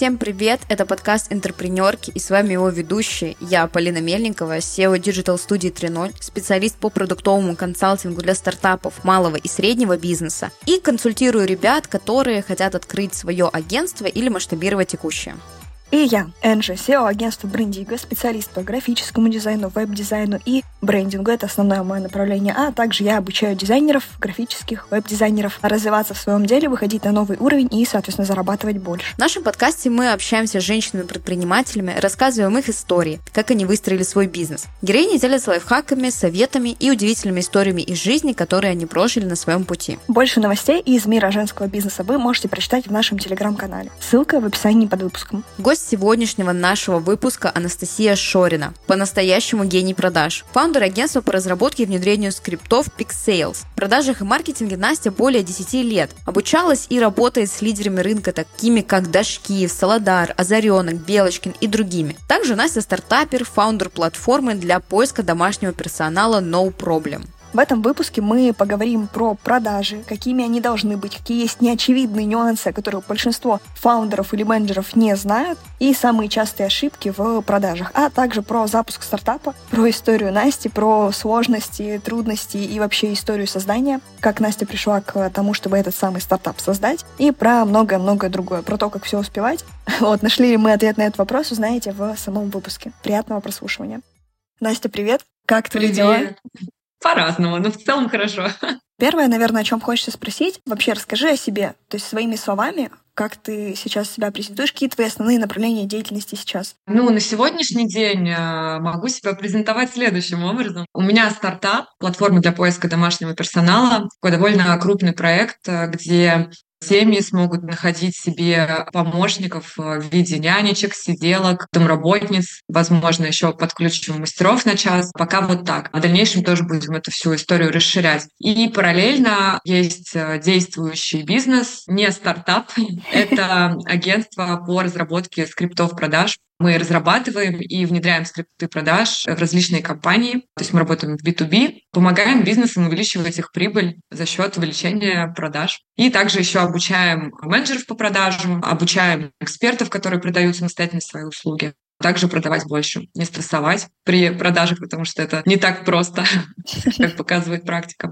Всем привет! Это подкаст «Интерпренерки» и с вами его ведущая. Я Полина Мельникова, SEO Digital Studio 3.0, специалист по продуктовому консалтингу для стартапов малого и среднего бизнеса и консультирую ребят, которые хотят открыть свое агентство или масштабировать текущее. И я, Энджи, SEO агентства Брендиго, специалист по графическому дизайну, веб-дизайну и брендингу. Это основное мое направление. А также я обучаю дизайнеров, графических, веб-дизайнеров развиваться в своем деле, выходить на новый уровень и, соответственно, зарабатывать больше. В нашем подкасте мы общаемся с женщинами-предпринимателями, рассказываем их истории, как они выстроили свой бизнес. Героини делятся лайфхаками, советами и удивительными историями из жизни, которые они прожили на своем пути. Больше новостей из мира женского бизнеса вы можете прочитать в нашем телеграм-канале. Ссылка в описании под выпуском. Гость Гость сегодняшнего нашего выпуска Анастасия Шорина, по-настоящему гений продаж. Фаундер агентства по разработке и внедрению скриптов PixSales. В продажах и маркетинге Настя более 10 лет. Обучалась и работает с лидерами рынка, такими как Дашкиев, Солодар, Озаренок, Белочкин и другими. Также Настя стартапер, фаундер платформы для поиска домашнего персонала No Problem. В этом выпуске мы поговорим про продажи, какими они должны быть, какие есть неочевидные нюансы, которые большинство фаундеров или менеджеров не знают, и самые частые ошибки в продажах, а также про запуск стартапа, про историю Насти, про сложности, трудности и вообще историю создания, как Настя пришла к тому, чтобы этот самый стартап создать, и про многое-многое другое, про то, как все успевать. Вот, нашли ли мы ответ на этот вопрос, узнаете в самом выпуске. Приятного прослушивания. Настя, привет! Как твои привет. дела? По-разному, но в целом хорошо. Первое, наверное, о чем хочется спросить, вообще расскажи о себе, то есть своими словами, как ты сейчас себя презентуешь, какие твои основные направления деятельности сейчас? Ну, на сегодняшний день э, могу себя презентовать следующим образом. У меня стартап, платформа для поиска домашнего персонала, такой довольно крупный проект, э, где Семьи смогут находить себе помощников в виде нянечек, сиделок, домработниц, возможно, еще подключим мастеров на час. Пока вот так. В дальнейшем тоже будем эту всю историю расширять. И параллельно есть э, действующий бизнес, не стартап. Это агентство по разработке скриптов продаж. Мы разрабатываем и внедряем скрипты продаж в различные компании. То есть мы работаем в B2B, помогаем бизнесам увеличивать их прибыль за счет увеличения продаж. И также еще обучаем менеджеров по продажам, обучаем экспертов, которые продают самостоятельно свои услуги также продавать больше, не стрессовать при продажах, потому что это не так просто, как показывает практика.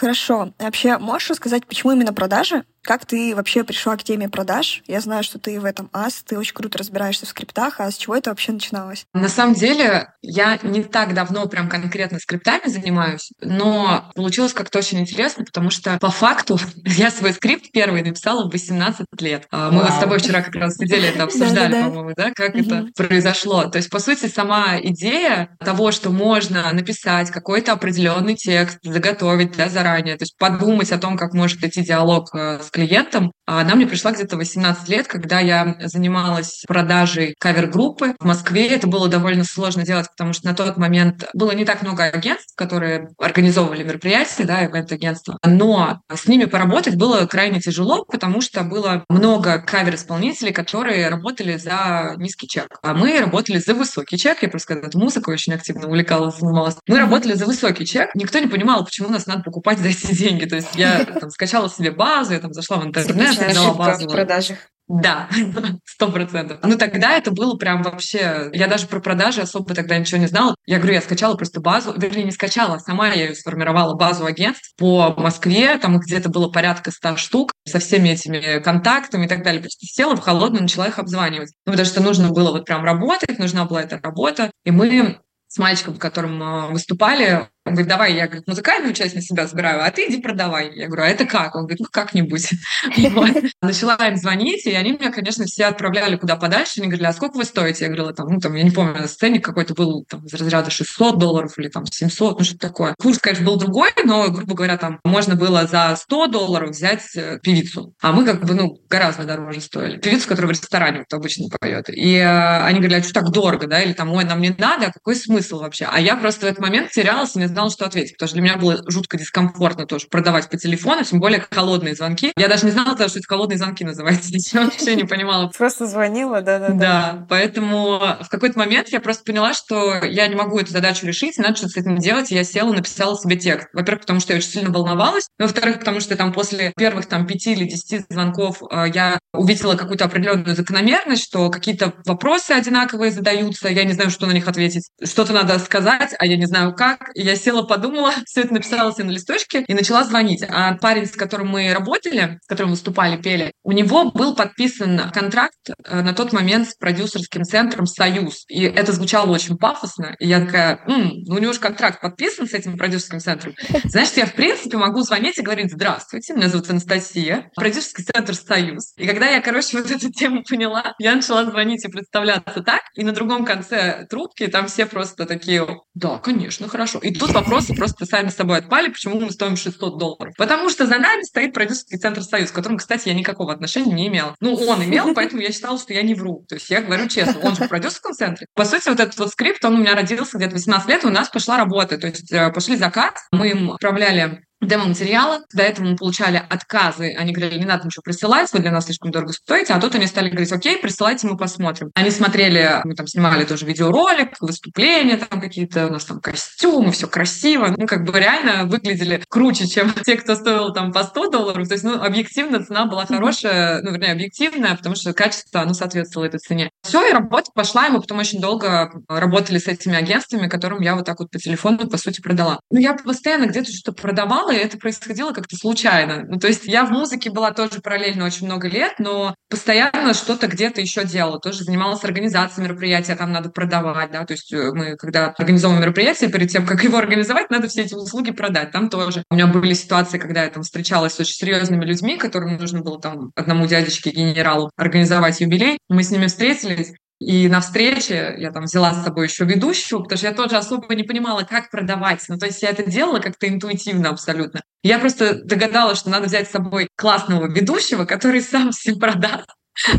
Хорошо. Вообще, можешь рассказать, почему именно продажи? Как ты вообще пришла к теме продаж? Я знаю, что ты в этом ас, ты очень круто разбираешься в скриптах, а с чего это вообще начиналось? На самом деле, я не так давно прям конкретно скриптами занимаюсь, но получилось как-то очень интересно, потому что по факту я свой скрипт первый написала в 18 лет. А, мы вот с тобой вчера как раз сидели это обсуждали, по-моему, да, как это произошло. То есть, по сути, сама идея того, что можно написать какой-то определенный текст, заготовить да, заранее, то есть подумать о том, как может идти диалог э, клиентом. Она мне пришла где-то 18 лет, когда я занималась продажей кавер-группы в Москве. Это было довольно сложно делать, потому что на тот момент было не так много агентств, которые организовывали мероприятия, да, ивент-агентства. Но с ними поработать было крайне тяжело, потому что было много кавер-исполнителей, которые работали за низкий чек. А мы работали за высокий чек. Я просто когда музыку очень активно увлекалась, занималась. Мы работали за высокий чек. Никто не понимал, почему нас надо покупать за эти деньги. То есть я там, скачала себе базу, я там зашла в интернет, взяла базу. в продажах. Да, сто процентов. Ну тогда это было прям вообще... Я даже про продажи особо тогда ничего не знала. Я говорю, я скачала просто базу, вернее, не скачала, а сама я ее сформировала, базу агентств по Москве, там где-то было порядка ста штук со всеми этими контактами и так далее. Просто села в холодную, начала их обзванивать. Ну, потому что нужно было вот прям работать, нужна была эта работа. И мы с мальчиком, в котором а, выступали, он говорит, давай, я говорит, музыкальную часть на себя забираю, а ты иди продавай. Я говорю, а это как? Он говорит, ну как-нибудь. Начала им звонить, и они меня, конечно, все отправляли куда подальше. Они говорили, а сколько вы стоите? Я говорила, там, ну, там, я не помню, сценик какой-то был там, из разряда 600 долларов или там 700, ну, что-то такое. Курс, конечно, был другой, но, грубо говоря, там можно было за 100 долларов взять э, певицу. А мы как бы, ну, гораздо дороже стоили. Певицу, которая в ресторане вот, обычно поет. И э, они говорили, а что так дорого, да? Или там, ой, нам не надо, а какой смысл вообще? А я просто в этот момент терялась, мне знала, что ответить, потому что для меня было жутко дискомфортно тоже продавать по телефону, тем более холодные звонки. Я даже не знала, что это холодные звонки называется. Я вообще не понимала. Просто звонила, да-да-да. Да, поэтому в какой-то момент я просто поняла, что я не могу эту задачу решить, надо что-то с этим делать, и я села, написала себе текст. Во-первых, потому что я очень сильно волновалась, во-вторых, потому что там после первых там пяти или десяти звонков э, я увидела какую-то определенную закономерность, что какие-то вопросы одинаковые задаются, я не знаю, что на них ответить. Что-то надо сказать, а я не знаю как. И я села, подумала, все это написала себе на листочке и начала звонить. А парень, с которым мы работали, с которым выступали, пели, у него был подписан контракт э, на тот момент с продюсерским центром «Союз». И это звучало очень пафосно. И я такая, М, ну у него же контракт подписан с этим продюсерским центром. Значит, я, в принципе, могу звонить и говорить, здравствуйте, меня зовут Анастасия, продюсерский центр «Союз». И когда я, короче, вот эту тему поняла, я начала звонить и представляться так, и на другом конце трубки там все просто такие, да, конечно, хорошо. И тут вопросы просто сами с собой отпали, почему мы стоим 600 долларов. Потому что за нами стоит продюсерский центр «Союз», к которому, кстати, я никакого отношения не имела. Ну, он имел, поэтому я считала, что я не вру. То есть я говорю честно, он же в продюсерском центре. По сути, вот этот вот скрипт, он у меня родился где-то 18 лет, у нас пошла работа. То есть э, пошли заказ, мы им отправляли демо-материала. До этого мы получали отказы. Они говорили, не надо ничего присылать, вы для нас слишком дорого стоите. А тут они стали говорить, окей, присылайте, мы посмотрим. Они смотрели, мы там снимали тоже видеоролик, выступления там какие-то, у нас там костюмы, все красиво. Ну, как бы реально выглядели круче, чем те, кто стоил там по 100 долларов. То есть, ну, объективно цена была хорошая, ну, вернее, объективная, потому что качество, оно соответствовало этой цене. Все, и работа пошла, и мы потом очень долго работали с этими агентствами, которым я вот так вот по телефону, по сути, продала. Ну, я постоянно где-то что-то продавала, и это происходило как-то случайно. Ну, то есть я в музыке была тоже параллельно очень много лет, но постоянно что-то где-то еще делала. Тоже занималась организацией мероприятия, там надо продавать, да, то есть э, мы, когда организовываем мероприятие, перед тем, как его организовать, надо все эти услуги продать. Там тоже. У меня были ситуации, когда я там встречалась с очень серьезными людьми, которым нужно было там одному дядечке генералу организовать юбилей. Мы с ними встретились, и на встрече я там взяла с собой еще ведущую, потому что я тоже особо не понимала, как продавать. Ну, то есть я это делала как-то интуитивно абсолютно. Я просто догадалась, что надо взять с собой классного ведущего, который сам всем продаст.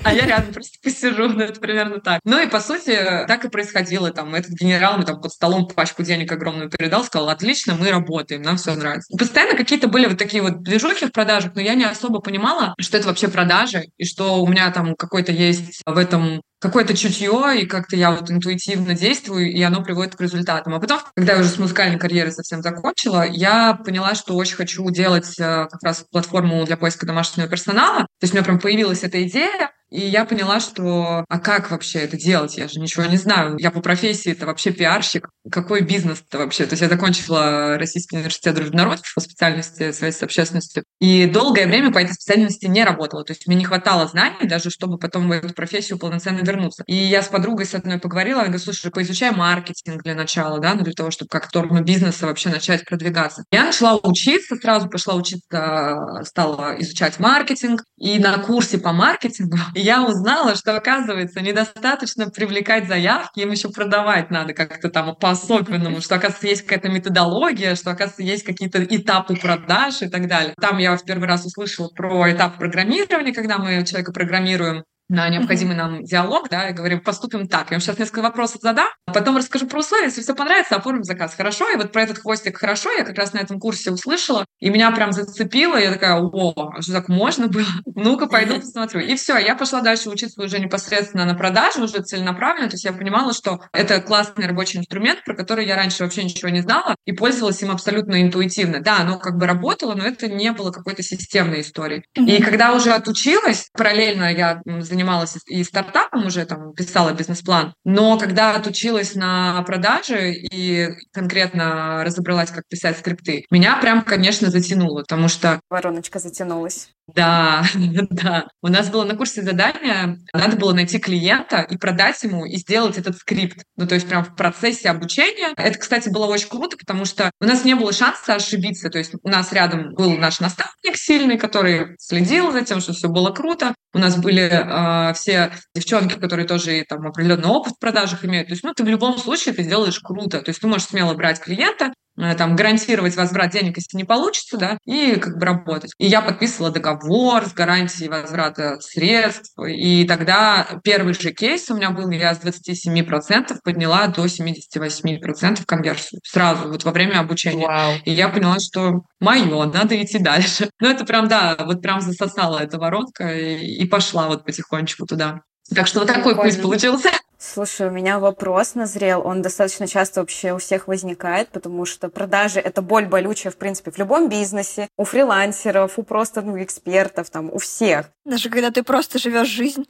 А я рядом просто посижу, ну, это примерно так. Ну и, по сути, так и происходило. Там, этот генерал мне там под столом пачку денег огромную передал, сказал, отлично, мы работаем, нам все нравится. Постоянно какие-то были вот такие вот движухи в продажах, но я не особо понимала, что это вообще продажи, и что у меня там какой-то есть в этом какое-то чутье, и как-то я вот интуитивно действую, и оно приводит к результатам. А потом, когда я уже с музыкальной карьерой совсем закончила, я поняла, что очень хочу делать э, как раз платформу для поиска домашнего персонала. То есть у меня прям появилась эта идея, и я поняла, что а как вообще это делать? Я же ничего не знаю. Я по профессии это вообще пиарщик. Какой бизнес-то вообще? То есть я закончила Российский университет дружбонародов по специальности связи с общественностью. И долгое время по этой специальности не работала. То есть мне не хватало знаний даже, чтобы потом в эту профессию полноценно вернуться. И я с подругой с одной поговорила, она говорит, слушай, поизучай маркетинг для начала, да, ну для того, чтобы как сторону бизнеса вообще начать продвигаться. Я начала учиться, сразу пошла учиться, стала изучать маркетинг. И на курсе по маркетингу я узнала, что, оказывается, недостаточно привлекать заявки, им еще продавать надо как-то там по-особенному, что, оказывается, есть какая-то методология, что, оказывается, есть какие-то этапы продаж и так далее. Там я в первый раз услышала про этап программирования, когда мы человека программируем, на необходимый нам диалог, да, и говорим, поступим так. Я вам сейчас несколько вопросов задам, а потом расскажу про условия, если все понравится, оформим заказ. Хорошо? И вот про этот хвостик хорошо я как раз на этом курсе услышала, и меня прям зацепило, я такая, о, а что так можно было? Ну-ка, пойду посмотрю. И все, я пошла дальше учиться уже непосредственно на продаже, уже целенаправленно, то есть я понимала, что это классный рабочий инструмент, про который я раньше вообще ничего не знала, и пользовалась им абсолютно интуитивно. Да, оно как бы работало, но это не было какой-то системной историей. И когда уже отучилась, параллельно я занималась занималась и стартапом уже, там, писала бизнес-план, но когда отучилась на продаже и конкретно разобралась, как писать скрипты, меня прям, конечно, затянуло, потому что... Вороночка затянулась. Да, да. У нас было на курсе задание, надо было найти клиента и продать ему, и сделать этот скрипт. Ну, то есть прям в процессе обучения. Это, кстати, было очень круто, потому что у нас не было шанса ошибиться. То есть у нас рядом был наш наставник сильный, который следил за тем, что все было круто. У нас были э, все девчонки, которые тоже там определенный опыт в продажах имеют. То есть, ну, ты в любом случае ты сделаешь круто. То есть ты можешь смело брать клиента, там гарантировать возврат денег, если не получится, да, и как бы работать. И я подписывала договор с гарантией возврата средств, и тогда первый же кейс у меня был, я с 27% подняла до 78% конверсию сразу, вот во время обучения. Вау. И я поняла, что мое, надо идти дальше. Ну, это прям, да, вот прям засосала эта воротка и, и пошла вот потихонечку туда. Так что вот такой путь получился. Слушай, у меня вопрос назрел. Он достаточно часто вообще у всех возникает, потому что продажи — это боль болючая, в принципе, в любом бизнесе, у фрилансеров, у просто ну, экспертов, там, у всех. Даже когда ты просто живешь жизнь.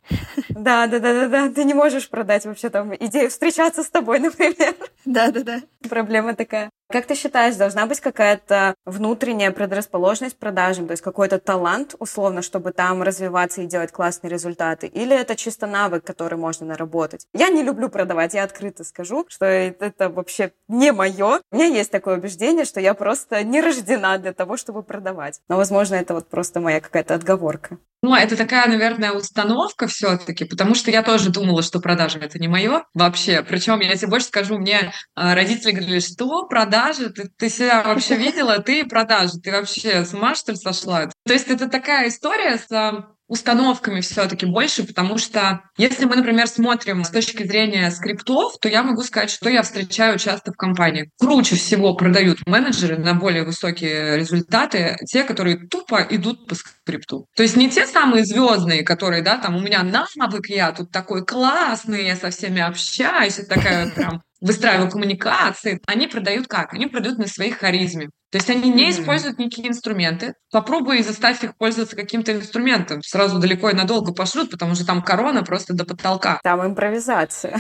Да, да, да, да, да. Ты не можешь продать вообще там идею встречаться с тобой, например. Да, да, да. Проблема такая. Как ты считаешь, должна быть какая-то внутренняя предрасположенность к продажам, то есть какой-то талант, условно, чтобы там развиваться и делать классные результаты? Или это чисто навык, который можно наработать? Я не люблю продавать, я открыто скажу, что это вообще не мое. У меня есть такое убеждение, что я просто не рождена для того, чтобы продавать. Но, возможно, это вот просто моя какая-то отговорка. Ну, это такая, наверное, установка все-таки, потому что я тоже думала, что продажи это не мое вообще. Причем, я тебе больше скажу, мне а, родители говорили, что продажи? Ты, ты себя вообще видела? Ты продажи? Ты вообще с ума, что ли, сошла? То есть это такая история с а, установками все-таки больше, потому что если мы, например, смотрим с точки зрения скриптов, то я могу сказать, что я встречаю часто в компании. Круче всего продают менеджеры на более высокие результаты, те, которые тупо идут по скрипту. То есть не те самые звездные, которые, да, там у меня навык, я тут такой классный, я со всеми общаюсь, и такая прям выстраиваю коммуникации, они продают как? Они продают на своей харизме. То есть они не используют никакие инструменты. Попробуй заставь их пользоваться каким-то инструментом. Сразу далеко и надолго пошлют, потому что там корона просто до потолка. Там импровизация.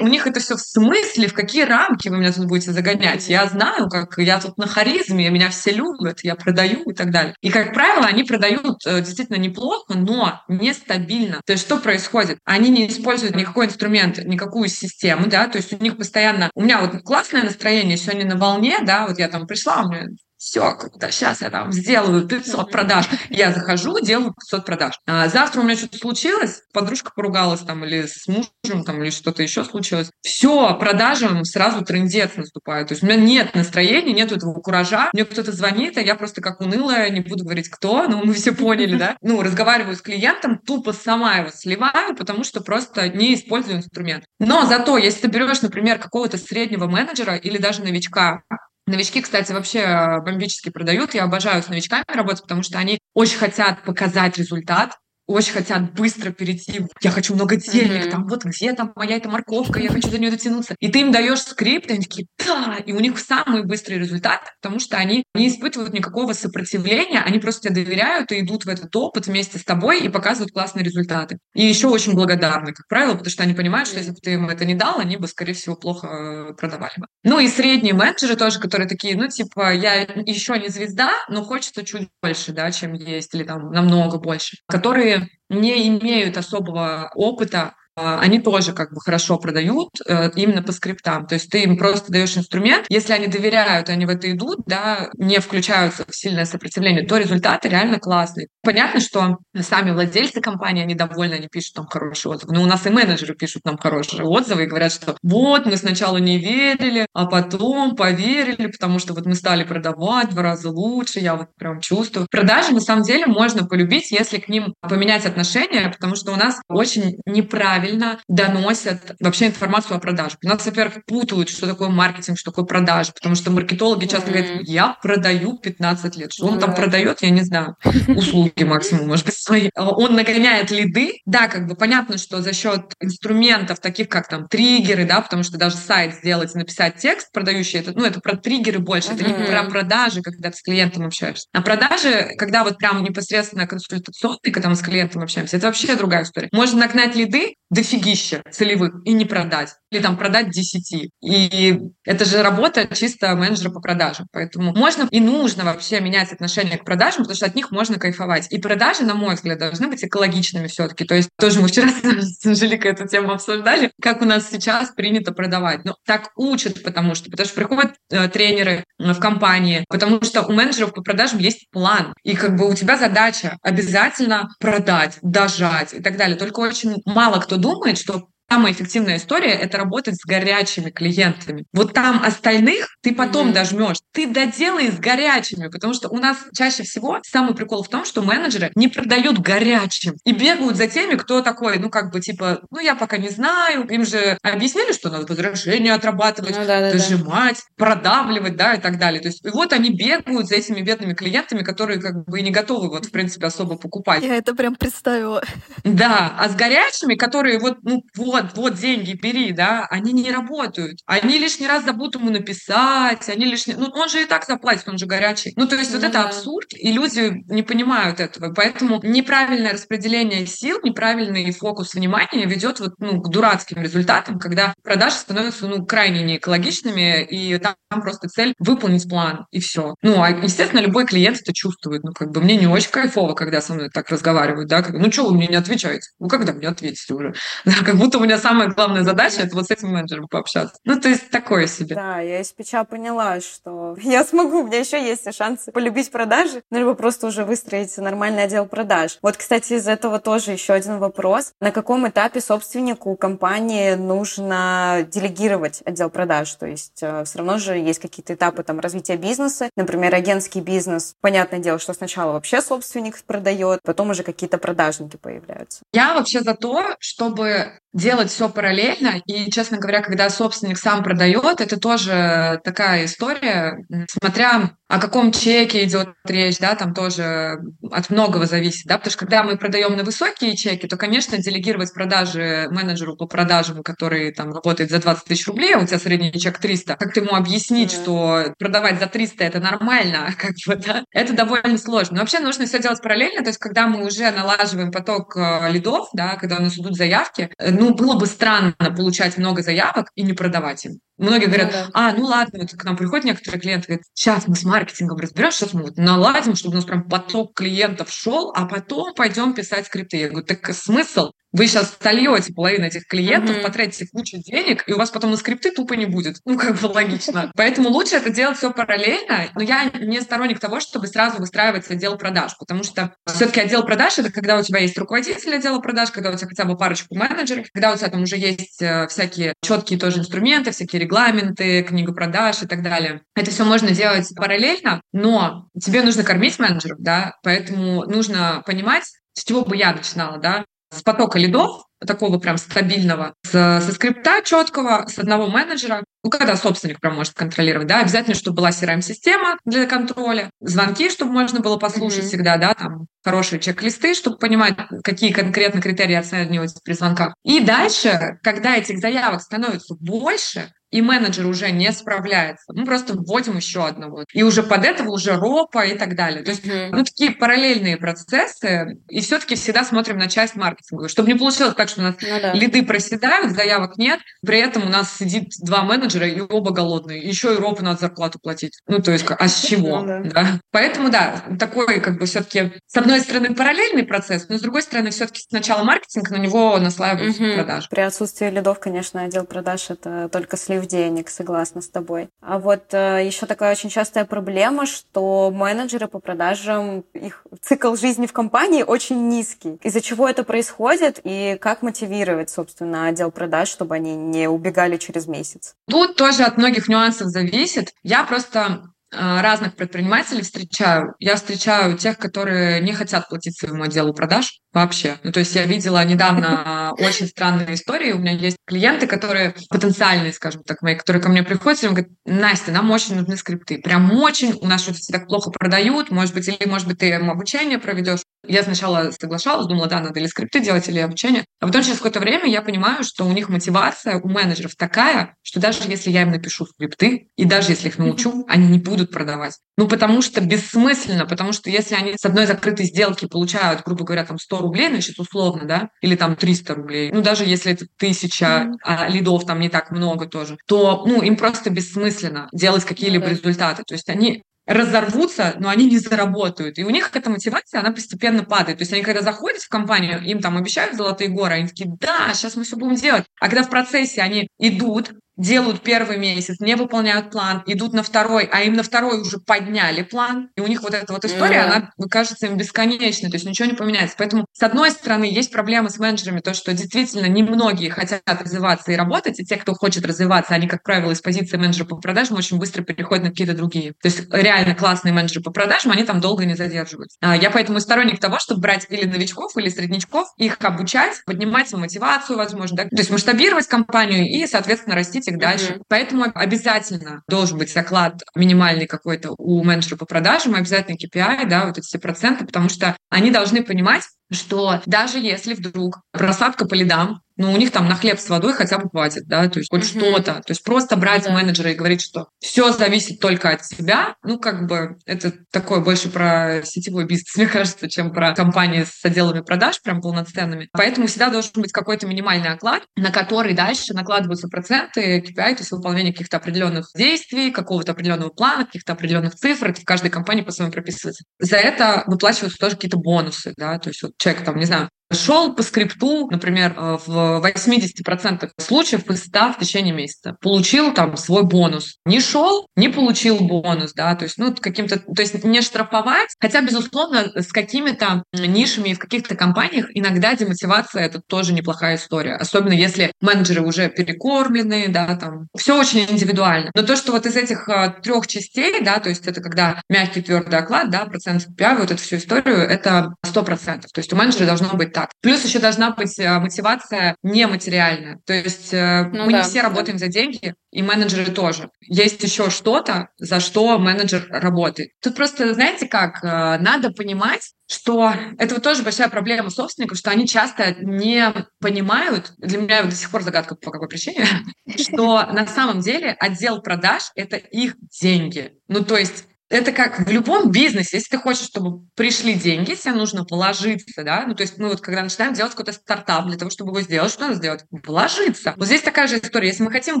У них это все в смысле, в какие рамки вы меня тут будете загонять. Я знаю, как я тут на харизме, меня все любят, я продаю и так далее. И, как правило, они продают э, действительно неплохо, но нестабильно. То есть что происходит? Они не используют никакой инструмент, никакую систему, да, то есть у них постоянно... У меня вот классное настроение, сегодня на волне, да, вот я там пришла, у меня все, круто, сейчас я там сделаю 500 продаж. Я захожу, делаю 500 продаж. А завтра у меня что-то случилось, подружка поругалась там или с мужем там или что-то еще случилось. Все, продажам сразу трендец наступает. То есть у меня нет настроения, нет этого куража. Мне кто-то звонит, а я просто как унылая, не буду говорить кто, но мы все поняли, да? Ну, разговариваю с клиентом, тупо сама его сливаю, потому что просто не использую инструмент. Но зато, если ты берешь, например, какого-то среднего менеджера или даже новичка, Новички, кстати, вообще э, бомбически продают. Я обожаю с новичками работать, потому что они очень хотят показать результат, очень хотят быстро перейти. Я хочу много денег, mm-hmm. там вот где там моя эта морковка, я хочу за нее дотянуться. И ты им даешь скрипт, и они такие, да, и у них самый быстрый результат, потому что они не испытывают никакого сопротивления, они просто тебе доверяют и идут в этот опыт вместе с тобой и показывают классные результаты. И еще очень благодарны, как правило, потому что они понимают, что если бы ты им это не дал, они бы, скорее всего, плохо э, продавали бы. Ну и средние менеджеры тоже, которые такие, ну типа, я еще не звезда, но хочется чуть больше, да, чем есть, или там намного больше, которые не имеют особого опыта они тоже как бы хорошо продают э, именно по скриптам. То есть ты им просто даешь инструмент, если они доверяют, они в это идут, да, не включаются в сильное сопротивление, то результаты реально классные. Понятно, что сами владельцы компании, они довольны, они пишут там хорошие отзывы. Но у нас и менеджеры пишут нам хорошие отзывы и говорят, что вот, мы сначала не верили, а потом поверили, потому что вот мы стали продавать в два раза лучше, я вот прям чувствую. Продажи, на самом деле, можно полюбить, если к ним поменять отношения, потому что у нас очень неправильно неправильно доносят вообще информацию о продажах. У нас, во-первых, путают, что такое маркетинг, что такое продажи, потому что маркетологи часто mm-hmm. говорят, я продаю 15 лет. Что он там продает, я не знаю. Услуги максимум, может быть, свои. Он нагоняет лиды. Да, как бы понятно, что за счет инструментов, таких как там триггеры, да, потому что даже сайт сделать и написать текст продающий, это, ну, это про триггеры больше, это не про продажи, когда ты с клиентом общаешься. А продажи, когда вот прям непосредственно консультационный, когда мы с клиентом общаемся, это вообще другая история. Можно нагнать лиды, дофигища целевых и не продать. Или там продать 10. И это же работа чисто менеджера по продажам. Поэтому можно и нужно вообще менять отношение к продажам, потому что от них можно кайфовать. И продажи, на мой взгляд, должны быть экологичными все-таки. То есть тоже мы вчера с Анжеликой эту тему обсуждали, как у нас сейчас принято продавать. Но так учат, потому что, потому что приходят э, тренеры в компании, потому что у менеджеров по продажам есть план. И как бы у тебя задача обязательно продать, дожать и так далее. Только очень мало кто думает, что самая эффективная история — это работать с горячими клиентами. Вот там остальных ты потом mm-hmm. дожмешь. Ты доделай с горячими, потому что у нас чаще всего самый прикол в том, что менеджеры не продают горячим и бегают за теми, кто такой, ну, как бы, типа, ну, я пока не знаю. Им же объяснили, что надо возражения отрабатывать, ну, да, да, дожимать, да. продавливать, да, и так далее. То есть и вот они бегают за этими бедными клиентами, которые как бы и не готовы вот, в принципе, особо покупать. Я это прям представила. Да, а с горячими, которые вот, ну, вот, вот деньги, бери, да, они не работают. Они лишний раз забудут ему написать, они лишний... Ну, он же и так заплатит, он же горячий. Ну, то есть ну, вот это абсурд, и люди не понимают этого. Поэтому неправильное распределение сил, неправильный фокус внимания ведет вот, ну, к дурацким результатам, когда продажи становятся, ну, крайне неэкологичными, и там просто цель выполнить план, и все. Ну, а, естественно, любой клиент это чувствует. Ну, как бы мне не очень кайфово, когда со мной так разговаривают, да, как, ну, что вы мне не отвечаете? Ну, когда мне ответите уже? Да, как будто у меня самая главная задача — это вот с этим менеджером пообщаться. Ну, то есть такое себе. Да, я из печа поняла, что я смогу, у меня еще есть шансы полюбить продажи, ну, либо просто уже выстроить нормальный отдел продаж. Вот, кстати, из этого тоже еще один вопрос. На каком этапе собственнику компании нужно делегировать отдел продаж? То есть э, все равно же есть какие-то этапы там развития бизнеса, например, агентский бизнес. Понятное дело, что сначала вообще собственник продает, потом уже какие-то продажники появляются. Я вообще за то, чтобы делать все параллельно. И, честно говоря, когда собственник сам продает, это тоже такая история, смотря о каком чеке идет речь, да, там тоже от многого зависит, да, потому что когда мы продаем на высокие чеки, то, конечно, делегировать продажи менеджеру по продажам, который там работает за 20 тысяч рублей, а у тебя средний чек 300, как ты ему объяснить, mm-hmm. что продавать за 300 это нормально, как бы, да, это довольно сложно. Но вообще нужно все делать параллельно, то есть когда мы уже налаживаем поток э, лидов, да, когда у нас идут заявки, ну, было бы странно получать много заявок и не продавать им. Многие говорят, ну, да. а, ну ладно, вот к нам приходят некоторые клиенты, говорят, сейчас мы с маркетингом разберемся, сейчас мы вот наладим, чтобы у нас прям поток клиентов шел, а потом пойдем писать скрипты. Я говорю, так смысл? Вы сейчас сольете половину этих клиентов, mm-hmm. потратите кучу денег, и у вас потом на скрипты тупо не будет. Ну, как бы логично. Поэтому лучше это делать все параллельно. Но я не сторонник того, чтобы сразу выстраивать отдел продаж, потому что все-таки отдел продаж — это когда у тебя есть руководитель отдела продаж, когда у тебя хотя бы парочку менеджеров, когда у тебя там уже есть э, всякие четкие тоже инструменты, всякие регламенты, книга продаж и так далее. Это все можно делать параллельно, но тебе нужно кормить менеджеров, да, поэтому нужно понимать, с чего бы я начинала, да, с потока лидов, такого прям стабильного, с, со скрипта четкого, с одного менеджера, ну, когда собственник прям может контролировать, да, обязательно, чтобы была CRM-система для контроля, звонки, чтобы можно было послушать mm-hmm. всегда, да, там, хорошие чек-листы, чтобы понимать, какие конкретно критерии оценивать при звонках. И дальше, когда этих заявок становится больше, и менеджер уже не справляется, мы просто вводим еще одного. И уже под этого уже ропа и так далее. То есть, mm-hmm. ну, такие параллельные процессы. И все-таки всегда смотрим на часть маркетинга. Чтобы не получилось так, что у нас ну, да. лиды проседают, заявок нет, при этом у нас сидит два менеджера, и оба голодные. Еще и ропу надо зарплату платить. Ну, то есть, а с чего? Ну да. Поэтому, да, такой, как бы, все-таки, с одной стороны, параллельный процесс, но с другой стороны, все-таки сначала маркетинг, на него наслаиваются mm-hmm. продажи. При отсутствии лидов, конечно, отдел продаж — это только слив слив денег, согласна с тобой. А вот э, еще такая очень частая проблема, что менеджеры по продажам, их цикл жизни в компании очень низкий. Из-за чего это происходит и как мотивировать, собственно, отдел продаж, чтобы они не убегали через месяц? Тут тоже от многих нюансов зависит. Я просто э, разных предпринимателей встречаю. Я встречаю тех, которые не хотят платить своему отделу продаж, Вообще. Ну, то есть я видела недавно очень странные истории. У меня есть клиенты, которые потенциальные, скажем так, мои, которые ко мне приходят и говорят, Настя, нам очень нужны скрипты. Прям очень. У нас что-то все так плохо продают. Может быть, или, может быть, ты им обучение проведешь. Я сначала соглашалась, думала, да, надо или скрипты делать, или обучение. А потом через какое-то время я понимаю, что у них мотивация у менеджеров такая, что даже если я им напишу скрипты, и даже если их научу, они не будут продавать. Ну, потому что бессмысленно, потому что если они с одной закрытой сделки получают, грубо говоря, там 100 рублей, значит, условно, да, или там 300 рублей, ну, даже если это тысяча, mm-hmm. а лидов там не так много тоже, то, ну, им просто бессмысленно делать какие-либо mm-hmm. результаты. То есть они разорвутся, но они не заработают. И у них эта мотивация, она постепенно падает. То есть они, когда заходят в компанию, им там обещают золотые горы, они такие, да, сейчас мы все будем делать. А когда в процессе они идут, делают первый месяц, не выполняют план, идут на второй, а им на второй уже подняли план, и у них вот эта вот история, mm-hmm. она кажется им бесконечной, то есть ничего не поменяется. Поэтому, с одной стороны, есть проблемы с менеджерами, то, что действительно немногие хотят развиваться и работать, и те, кто хочет развиваться, они, как правило, из позиции менеджера по продажам очень быстро переходят на какие-то другие. То есть реально классные менеджеры по продажам, они там долго не задерживаются. А я поэтому сторонник того, чтобы брать или новичков, или среднячков, их обучать, поднимать мотивацию, возможно, да? то есть масштабировать компанию и, соответственно, растить дальше. Mm-hmm. Поэтому обязательно должен быть заклад минимальный какой-то у менеджера по продажам, обязательно KPI, да, вот эти все проценты, потому что они должны понимать, что даже если вдруг просадка по лидам, ну, у них там на хлеб с водой хотя бы хватит, да, то есть хоть mm-hmm. что-то. То есть просто брать mm-hmm. менеджера и говорить, что все зависит только от себя, ну, как бы это такое больше про сетевой бизнес, мне кажется, чем про компании с отделами продаж, прям полноценными. Поэтому всегда должен быть какой-то минимальный оклад, на который дальше накладываются проценты, KPI, то есть выполнение каких-то определенных действий, какого-то определенного плана, каких-то определенных цифр, это в каждой компании по-своему прописывается. За это выплачиваются тоже какие-то бонусы, да, то есть вот человек там, не знаю, шел по скрипту, например, э, в 80% случаев по 100 в течение месяца, получил там свой бонус. Не шел, не получил бонус, да, то есть, ну, каким-то, то есть не штрафовать, хотя, безусловно, с какими-то нишами в каких-то компаниях иногда демотивация — это тоже неплохая история, особенно если менеджеры уже перекормлены, да, там, все очень индивидуально. Но то, что вот из этих э, трех частей, да, то есть это когда мягкий твердый оклад, да, процент PI, вот эту всю историю, это 100%. То есть у менеджера должно быть так. Плюс еще должна быть э, мотивация нематериальная. То есть э, ну, мы да, не все да. работаем за деньги, и менеджеры тоже. Есть еще что-то, за что менеджер работает. Тут просто, знаете как, э, надо понимать, что это вот тоже большая проблема собственников, что они часто не понимают, для меня до сих пор загадка по какой причине, что на самом деле отдел продаж — это их деньги. Ну, то есть это как в любом бизнесе. Если ты хочешь, чтобы пришли деньги, тебе нужно вложиться, да? Ну, то есть мы вот когда начинаем делать какой-то стартап, для того, чтобы его сделать, что надо сделать? Вложиться. Вот здесь такая же история. Если мы хотим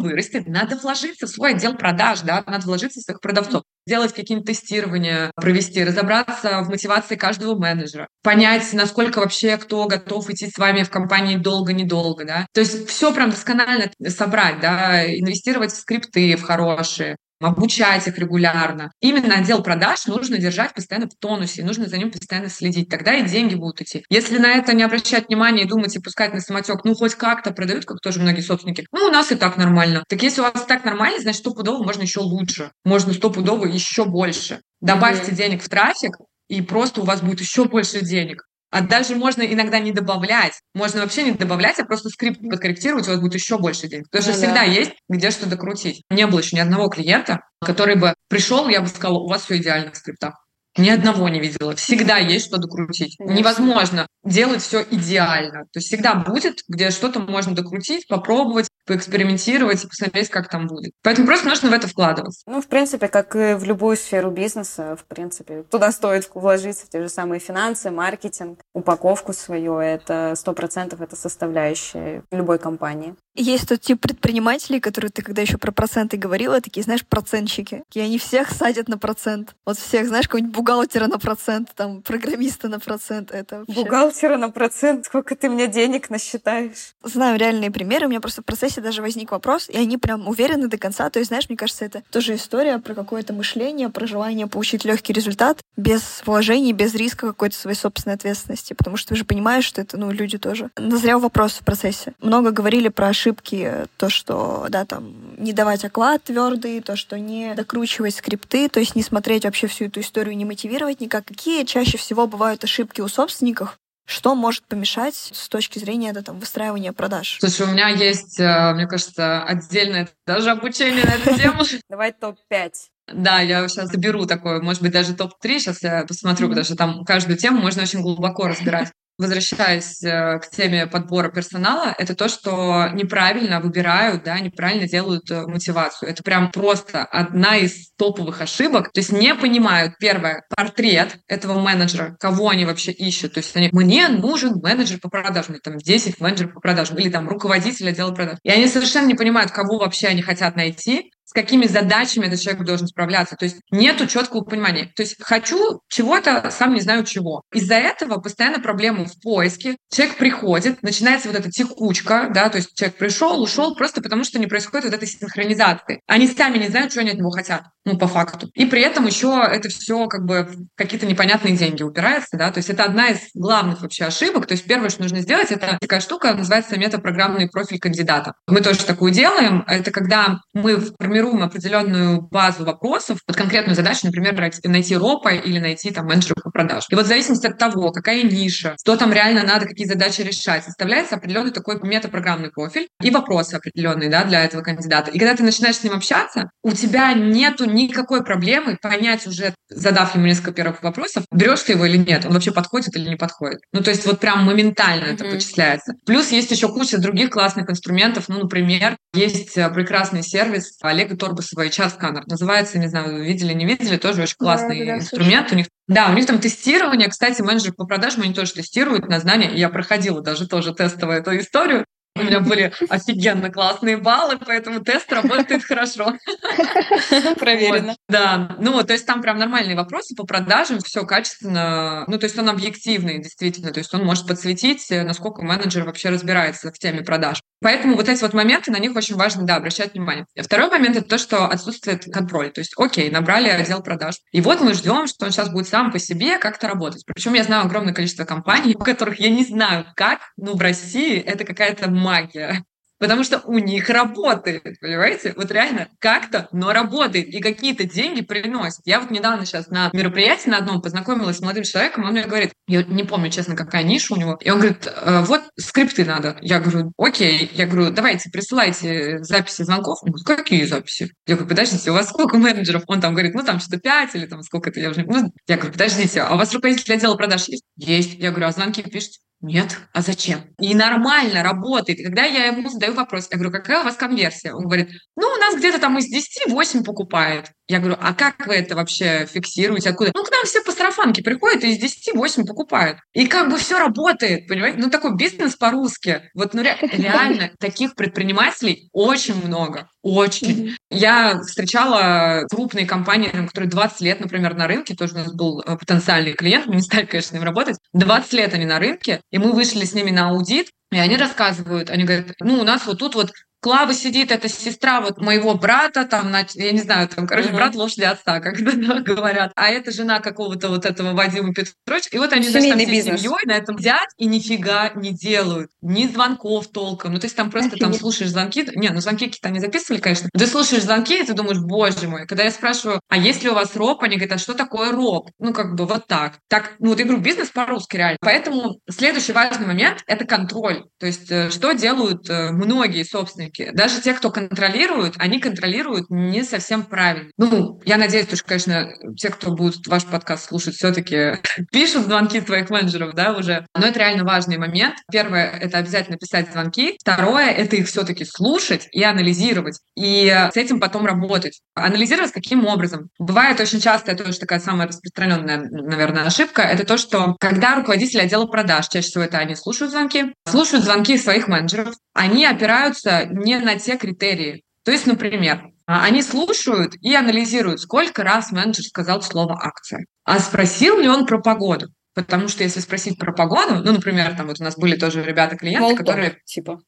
вырасти, надо вложиться в свой отдел продаж, да? Надо вложиться в своих продавцов сделать какие-нибудь тестирования, провести, разобраться в мотивации каждого менеджера, понять, насколько вообще кто готов идти с вами в компании долго-недолго, да. То есть все прям досконально собрать, да, инвестировать в скрипты, в хорошие, обучать их регулярно. Именно отдел продаж нужно держать постоянно в тонусе, нужно за ним постоянно следить. Тогда и деньги будут идти. Если на это не обращать внимания и думать и пускать на самотек, ну хоть как-то продают, как тоже многие собственники, ну у нас и так нормально. Так если у вас так нормально, значит стопудово можно еще лучше. Можно стопудово еще больше. Добавьте mm-hmm. денег в трафик, и просто у вас будет еще больше денег. А даже можно иногда не добавлять. Можно вообще не добавлять, а просто скрипт подкорректировать, у вас будет еще больше денег. Потому что ну, всегда да. есть где что докрутить. Не было еще ни одного клиента, который бы пришел, я бы сказала, у вас все идеально в скриптах. Ни одного не видела. Всегда есть что докрутить. Невозможно делать все идеально. То есть всегда будет, где что-то можно докрутить, попробовать, поэкспериментировать и посмотреть, как там будет. Поэтому просто нужно в это вкладываться. Ну, в принципе, как и в любую сферу бизнеса, в принципе, туда стоит вложиться те же самые финансы, маркетинг, упаковку свою. Это сто процентов это составляющая любой компании. Есть тот тип предпринимателей, которые ты когда еще про проценты говорила, такие, знаешь, процентщики. И они всех садят на процент. Вот всех, знаешь, какого-нибудь бухгалтера на процент, там, программиста на процент. Это вообще... Бухгалтера на процент? Сколько ты мне денег насчитаешь? Знаю реальные примеры. У меня просто в процессе даже возник вопрос, и они прям уверены до конца. То есть, знаешь, мне кажется, это тоже история про какое-то мышление, про желание получить легкий результат без вложений, без риска какой-то своей собственной ответственности. Потому что ты же понимаешь, что это, ну, люди тоже. Назрел вопрос в процессе. Много говорили про ошибки то, что, да, там, не давать оклад твердый, то, что не докручивать скрипты, то есть не смотреть вообще всю эту историю, не мотивировать никак. Какие чаще всего бывают ошибки у собственников, что может помешать с точки зрения да, там, выстраивания продаж? Слушай, у меня есть, э, мне кажется, отдельное даже обучение на эту тему. Давай топ-5. Да, я сейчас заберу такое, может быть, даже топ-3, сейчас я посмотрю, потому что там каждую тему можно очень глубоко разбирать возвращаясь э, к теме подбора персонала, это то, что неправильно выбирают, да, неправильно делают э, мотивацию. Это прям просто одна из топовых ошибок. То есть не понимают, первое, портрет этого менеджера, кого они вообще ищут. То есть они, мне нужен менеджер по продажам, или там 10 менеджеров по продажам, или там руководитель отдела продаж. И они совершенно не понимают, кого вообще они хотят найти, с какими задачами этот человек должен справляться. То есть нету четкого понимания. То есть хочу чего-то, сам не знаю чего. Из-за этого постоянно проблемы в поиске. Человек приходит, начинается вот эта текучка, да, то есть человек пришел, ушел просто потому, что не происходит вот этой синхронизации. Они сами не знают, что они от него хотят, ну, по факту. И при этом еще это все как бы какие-то непонятные деньги упирается, да, то есть это одна из главных вообще ошибок. То есть первое, что нужно сделать, это такая штука, называется метапрограммный профиль кандидата. Мы тоже такую делаем. Это когда мы формируем определенную базу вопросов под конкретную задачу, например, найти ропа или найти там менеджера по продаж. И вот в зависимости от того, какая ниша, что там реально надо, какие задачи решать, составляется определенный такой метапрограммный профиль и вопросы определенные, да, для этого кандидата. И когда ты начинаешь с ним общаться, у тебя нету никакой проблемы понять уже, задав ему несколько первых вопросов, берешь ты его или нет, он вообще подходит или не подходит. Ну, то есть вот прям моментально mm-hmm. это почисляется. Плюс есть еще куча других классных инструментов. Ну, например, есть э, прекрасный сервис Олега Торбусова и час сканер. Называется, не знаю, видели, не видели, тоже очень классный да, да, инструмент. У них да, у них там тестирование. Кстати, менеджер по продажам, они тоже тестируют на знания. Я проходила даже тоже тестовую эту историю. У меня были офигенно классные баллы, поэтому тест работает хорошо. Проверено. Да, ну, то есть там прям нормальные вопросы по продажам, все качественно. Ну, то есть он объективный, действительно. То есть он может подсветить, насколько менеджер вообще разбирается в теме продаж. Поэтому вот эти вот моменты, на них очень важно, да, обращать внимание. Второй момент – это то, что отсутствует контроль. То есть, окей, набрали отдел продаж. И вот мы ждем, что он сейчас будет сам по себе как-то работать. Причем я знаю огромное количество компаний, у которых я не знаю как, но в России это какая-то магия потому что у них работает, понимаете? Вот реально как-то, но работает, и какие-то деньги приносит. Я вот недавно сейчас на мероприятии на одном познакомилась с молодым человеком, он мне говорит, я не помню, честно, какая ниша у него, и он говорит, «Э, вот скрипты надо. Я говорю, окей. Я говорю, давайте, присылайте записи звонков. Он говорит, какие записи? Я говорю, подождите, у вас сколько менеджеров? Он там говорит, ну там что-то пять или там сколько-то, я уже... Ну, я говорю, подождите, а у вас руководитель отдела продаж есть? Есть. Я говорю, а звонки пишете? Нет, а зачем? И нормально работает. И когда я ему задаю вопрос, я говорю, какая у вас конверсия? Он говорит, ну, у нас где-то там из 10 8 покупает. Я говорю, а как вы это вообще фиксируете? Откуда? Ну, к нам все по сарафанке приходят и из 10 8 покупают. И как бы все работает, понимаете? Ну, такой бизнес по-русски. Вот, ну, ре- реально, таких предпринимателей очень много. Очень. Я встречала крупные компании, которые 20 лет, например, на рынке, тоже у нас был э, потенциальный клиент, мы не стали, конечно, с ним работать. 20 лет они на рынке, и мы вышли с ними на аудит, и они рассказывают, они говорят, ну, у нас вот тут вот Клава сидит, это сестра вот моего брата, там, я не знаю, там, короче, брат лошади отца, как да, говорят. А это жена какого-то вот этого Вадима Петровича. И вот они, значит, там всей семьей на этом сидят и нифига не делают. Ни звонков толком. Ну, то есть там просто Офигеть. там слушаешь звонки. Не, ну звонки какие-то не записывали, конечно. Ты слушаешь звонки, и ты думаешь, боже мой. Когда я спрашиваю, а есть ли у вас роб? Они говорят, а что такое роб? Ну, как бы вот так. Так, ну, вот говорю, бизнес по-русски реально. Поэтому следующий важный момент – это контроль. То есть э, что делают э, многие собственники собственники, даже те, кто контролируют, они контролируют не совсем правильно. Ну, я надеюсь, что, конечно, те, кто будет ваш подкаст слушать, все-таки пишут звонки своих менеджеров, да, уже. Но это реально важный момент. Первое — это обязательно писать звонки. Второе — это их все-таки слушать и анализировать. И с этим потом работать. Анализировать каким образом? Бывает очень часто, это тоже такая самая распространенная, наверное, ошибка, это то, что когда руководители отдела продаж, чаще всего это они слушают звонки, слушают звонки своих менеджеров, они опираются не на те критерии. То есть, например, а, они слушают и анализируют, сколько раз менеджер сказал слово акция. А спросил ли он про погоду? Потому что если спросить про погоду, ну, например, там вот у нас были тоже ребята-клиенты, Волтон, которые... Типа.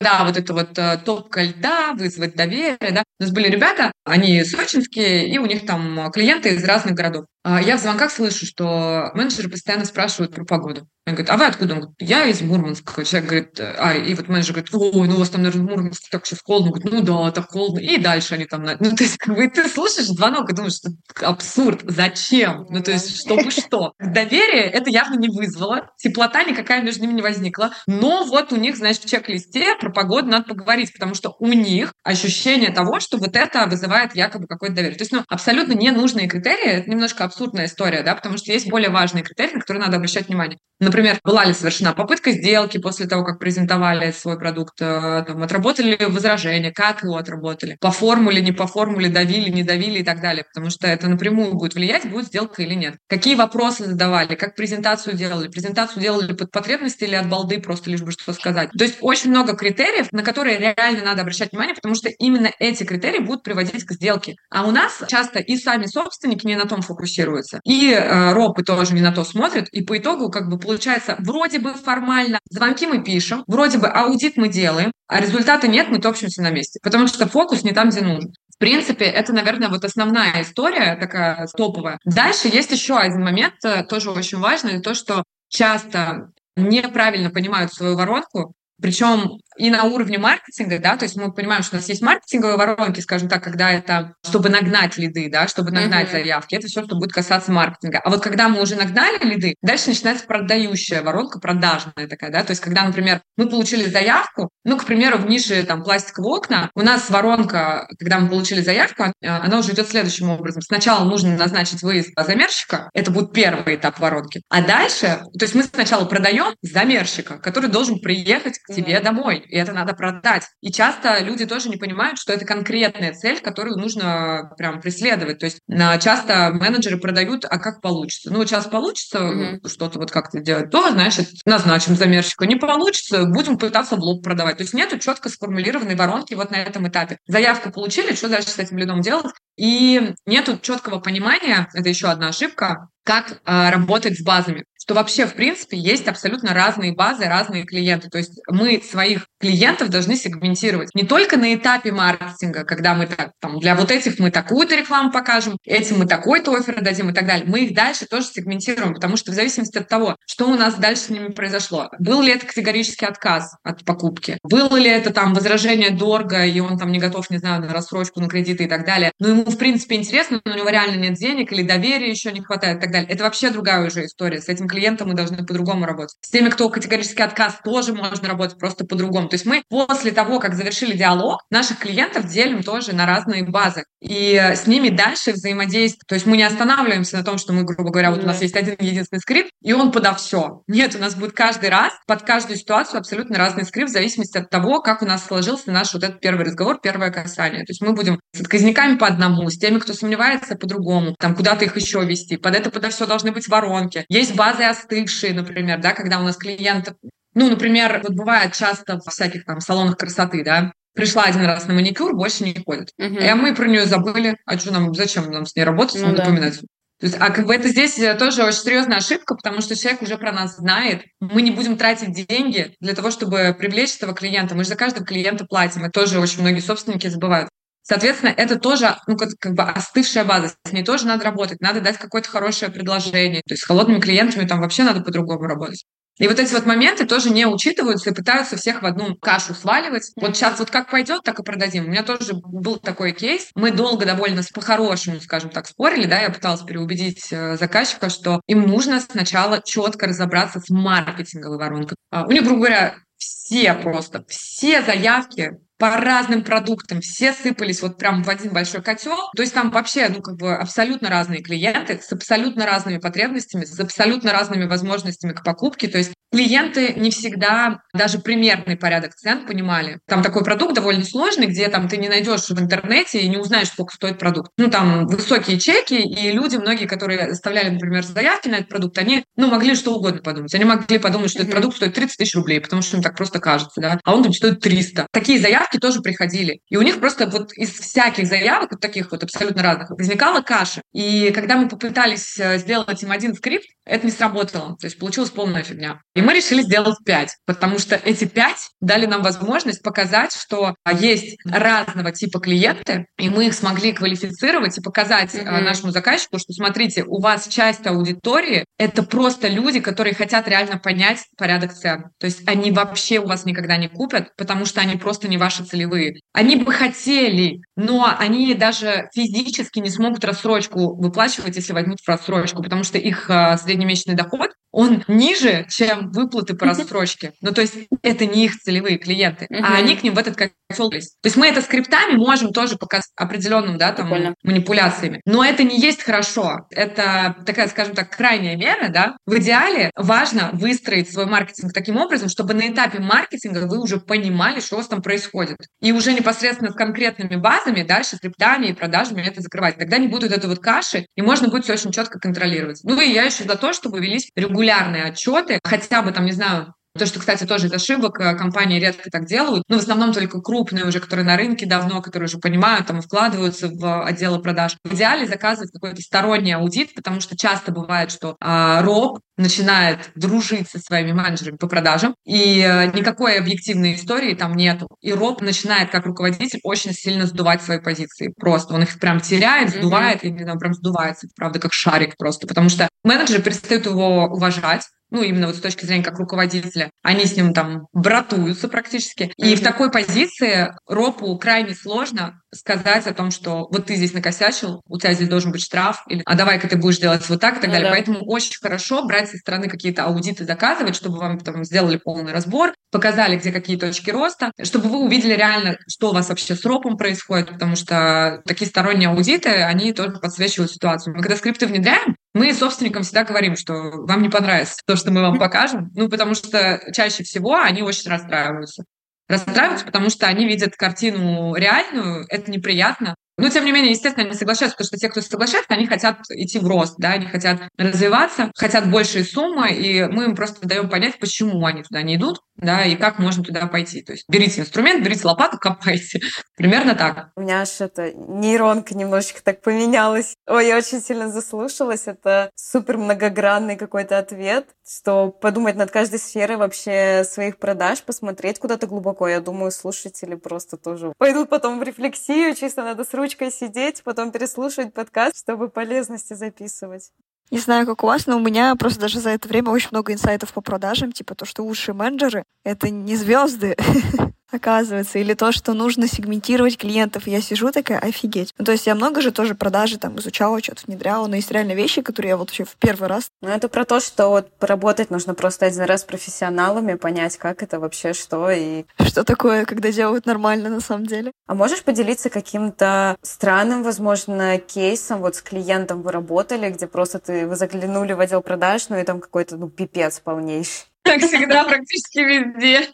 Да, вот это вот э, топка льда, вызвать доверие, да. У нас были ребята, они сочинские, и у них там клиенты из разных городов. А я в звонках слышу, что менеджеры постоянно спрашивают про погоду. Он говорит, а вы откуда? Он говорит, я из Мурманска. Человек говорит, а, и вот менеджер говорит, ой, ну у вас там, наверное, в Мурманске так сейчас холодно. Он говорит, ну да, так холодно. И дальше они там, ну то есть как бы ты слушаешь звонок и думаешь, что абсурд, зачем? Ну то есть чтобы что? Доверие это явно не вызвало, теплота никакая между ними не возникла, но вот у них, значит, в чек-листе про погоду надо поговорить, потому что у них ощущение того, что вот это вызывает якобы какое-то доверие. То есть, ну, абсолютно ненужные критерии, это немножко абсурд абсурдная история, да, потому что есть более важные критерии, на которые надо обращать внимание. Например, была ли совершена попытка сделки после того, как презентовали свой продукт, э, там, отработали ли возражения, как его отработали, по формуле, не по формуле, давили, не давили и так далее, потому что это напрямую будет влиять, будет сделка или нет. Какие вопросы задавали, как презентацию делали, презентацию делали под потребности или от балды, просто лишь бы что сказать. То есть очень много критериев, на которые реально надо обращать внимание, потому что именно эти критерии будут приводить к сделке. А у нас часто и сами собственники не на том фокусируются, и э, ропы тоже не на то смотрят, и по итогу как бы получается вроде бы формально звонки мы пишем, вроде бы аудит мы делаем, а результата нет, мы топчемся на месте, потому что фокус не там, где нужен. В принципе, это, наверное, вот основная история такая топовая. Дальше есть еще один момент, э, тоже очень важный, то, что часто неправильно понимают свою воронку, причем и на уровне маркетинга, да, то есть мы понимаем, что у нас есть маркетинговые воронки, скажем так, когда это, чтобы нагнать лиды, да, чтобы нагнать uh-huh. заявки, это все, что будет касаться маркетинга. А вот когда мы уже нагнали лиды, дальше начинается продающая воронка, продажная такая, да, то есть когда, например, мы получили заявку, ну, к примеру, в нише там пластиковые окна, у нас воронка, когда мы получили заявку, а, она уже идет следующим образом. Сначала нужно назначить выезд замерщика, это будет первый этап воронки, а дальше, то есть мы сначала продаем замерщика, который должен приехать к тебе uh-huh. домой, и это надо продать. И часто люди тоже не понимают, что это конкретная цель, которую нужно прям преследовать. То есть часто менеджеры продают, а как получится. Ну, сейчас получится mm-hmm. что-то вот как-то делать, то, значит, назначим замерщика. Не получится, будем пытаться в лоб продавать. То есть нету четко сформулированной воронки вот на этом этапе. Заявку получили, что дальше с этим лидом делать? И нету четкого понимания, это еще одна ошибка, как э, работать с базами что вообще, в принципе, есть абсолютно разные базы, разные клиенты. То есть мы своих клиентов должны сегментировать не только на этапе маркетинга, когда мы так, там, для вот этих мы такую-то рекламу покажем, этим мы такой-то офер дадим и так далее. Мы их дальше тоже сегментируем, потому что в зависимости от того, что у нас дальше с ними произошло, был ли это категорический отказ от покупки, было ли это там возражение дорого, и он там не готов, не знаю, на рассрочку, на кредиты и так далее. Но ему, в принципе, интересно, но у него реально нет денег или доверия еще не хватает и так далее. Это вообще другая уже история. С этим клиентом мы должны по-другому работать. С теми, кто категорический отказ, тоже можно работать просто по-другому. То есть мы после того, как завершили диалог, наших клиентов делим тоже на разные базы. И с ними дальше взаимодействовать. То есть мы не останавливаемся на том, что мы, грубо говоря, вот у нас есть один единственный скрипт, и он подо все. Нет, у нас будет каждый раз под каждую ситуацию абсолютно разный скрипт в зависимости от того, как у нас сложился наш вот этот первый разговор, первое касание. То есть мы будем с отказниками по одному, с теми, кто сомневается, по-другому, там куда-то их еще вести. Под это подо все должны быть воронки. Есть базы остывшие, например, да, когда у нас клиент ну, например, вот бывает часто в всяких там салонах красоты, да, пришла один раз на маникюр, больше не ходит. Uh-huh. И мы про нее забыли. А что нам, зачем нам с ней работать, ну, напоминать? То есть, а как бы это здесь э, тоже очень серьезная ошибка, потому что человек уже про нас знает. Мы не будем тратить деньги для того, чтобы привлечь этого клиента. Мы же за каждого клиента платим. Это тоже очень многие собственники забывают. Соответственно, это тоже ну, как, как бы остывшая база. С ней тоже надо работать. Надо дать какое-то хорошее предложение. То есть с холодными клиентами там вообще надо по-другому работать. И вот эти вот моменты тоже не учитываются и пытаются всех в одну кашу сваливать. Вот сейчас вот как пойдет, так и продадим. У меня тоже был такой кейс. Мы долго довольно по-хорошему, скажем так, спорили, да, я пыталась переубедить э, заказчика, что им нужно сначала четко разобраться с маркетинговой воронкой. А, у них, грубо говоря, все просто, все заявки по разным продуктам, все сыпались вот прям в один большой котел. То есть там вообще, ну, как бы абсолютно разные клиенты с абсолютно разными потребностями, с абсолютно разными возможностями к покупке. То есть клиенты не всегда даже примерный порядок цен понимали. Там такой продукт довольно сложный, где там ты не найдешь в интернете и не узнаешь, сколько стоит продукт. Ну, там высокие чеки, и люди, многие, которые оставляли, например, заявки на этот продукт, они, ну, могли что угодно подумать. Они могли подумать, что этот продукт стоит 30 тысяч рублей, потому что им так просто кажется, да, а он там стоит 300. Такие заявки тоже приходили. И у них просто вот из всяких заявок, вот таких вот абсолютно разных, возникала каша. И когда мы попытались э, сделать им один скрипт, это не сработало. То есть получилась полная фигня. И мы решили сделать пять, потому что эти пять дали нам возможность показать, что есть разного типа клиенты, и мы их смогли квалифицировать и показать mm-hmm. нашему заказчику, что смотрите, у вас часть аудитории — это просто люди, которые хотят реально понять порядок цен. То есть они вообще у вас никогда не купят, потому что они просто не ваши целевые. Они бы хотели, но они даже физически не смогут рассрочку выплачивать, если возьмут в рассрочку, потому что их а, среднемесячный доход он ниже, чем выплаты по рассрочке. Ну, то есть это не их целевые клиенты, а они к ним в этот котел. То есть мы это скриптами можем тоже показать определенным, да, там, Прикольно. манипуляциями. Но это не есть хорошо. Это такая, скажем так, крайняя мера, да. В идеале важно выстроить свой маркетинг таким образом, чтобы на этапе маркетинга вы уже понимали, что у вас там происходит. И уже непосредственно с конкретными базами дальше скриптами и продажами это закрывать. Тогда не будет этой вот каши, и можно будет все очень четко контролировать. Ну и я еще за то, чтобы велись регулярные отчеты, хотя бы там, не знаю, то, что, кстати, тоже из ошибок, э, компании редко так делают, но в основном только крупные уже, которые на рынке давно, которые уже понимают, там, вкладываются в отделы продаж. В идеале заказывать какой-то сторонний аудит, потому что часто бывает, что а, роб начинает дружить со своими менеджерами по продажам, и э, никакой объективной истории там нету. И роб начинает, как руководитель, очень сильно сдувать свои позиции. Просто он их прям теряет, сдувает, mm-hmm. и знаю, прям сдувается, правда, как шарик просто, потому что менеджеры перестают его уважать, ну, именно вот с точки зрения как руководителя, они с ним там братуются практически. И mm-hmm. в такой позиции ропу крайне сложно сказать о том, что вот ты здесь накосячил, у тебя здесь должен быть штраф, или а давай-ка ты будешь делать вот так и так ну, далее. Да. Поэтому очень хорошо брать со стороны какие-то аудиты заказывать, чтобы вам там сделали полный разбор, показали, где какие точки роста, чтобы вы увидели реально, что у вас вообще с ропом происходит, потому что такие сторонние аудиты, они тоже подсвечивают ситуацию. Мы когда скрипты внедряем, мы собственникам всегда говорим, что вам не понравится то, что мы вам покажем, ну, потому что чаще всего они очень расстраиваются расстраиваются, потому что они видят картину реальную, это неприятно. Но, тем не менее, естественно, они соглашаются, потому что те, кто соглашается, они хотят идти в рост, да, они хотят развиваться, хотят большие суммы, и мы им просто даем понять, почему они туда не идут, да, и как можно туда пойти. То есть берите инструмент, берите лопату, копайте. Примерно так. У меня аж это нейронка немножечко так поменялась. Ой, я очень сильно заслушалась. Это супер многогранный какой-то ответ, что подумать над каждой сферой вообще своих продаж, посмотреть куда-то глубоко. Я думаю, слушатели просто тоже пойдут потом в рефлексию, чисто надо с ручкой сидеть, потом переслушать подкаст, чтобы полезности записывать. Не знаю, как у вас, но у меня просто даже за это время очень много инсайтов по продажам, типа то, что лучшие менеджеры — это не звезды, оказывается, или то, что нужно сегментировать клиентов. я сижу такая, офигеть. Ну, то есть я много же тоже продажи там изучала, что-то внедряла, но есть реально вещи, которые я вот вообще в первый раз. Ну, это про то, что вот поработать нужно просто один раз с профессионалами, понять, как это вообще, что и... Что такое, когда делают нормально на самом деле. А можешь поделиться каким-то странным, возможно, кейсом, вот с клиентом вы работали, где просто ты, вы заглянули в отдел продаж, ну и там какой-то, ну, пипец полнейший. Как всегда, практически везде.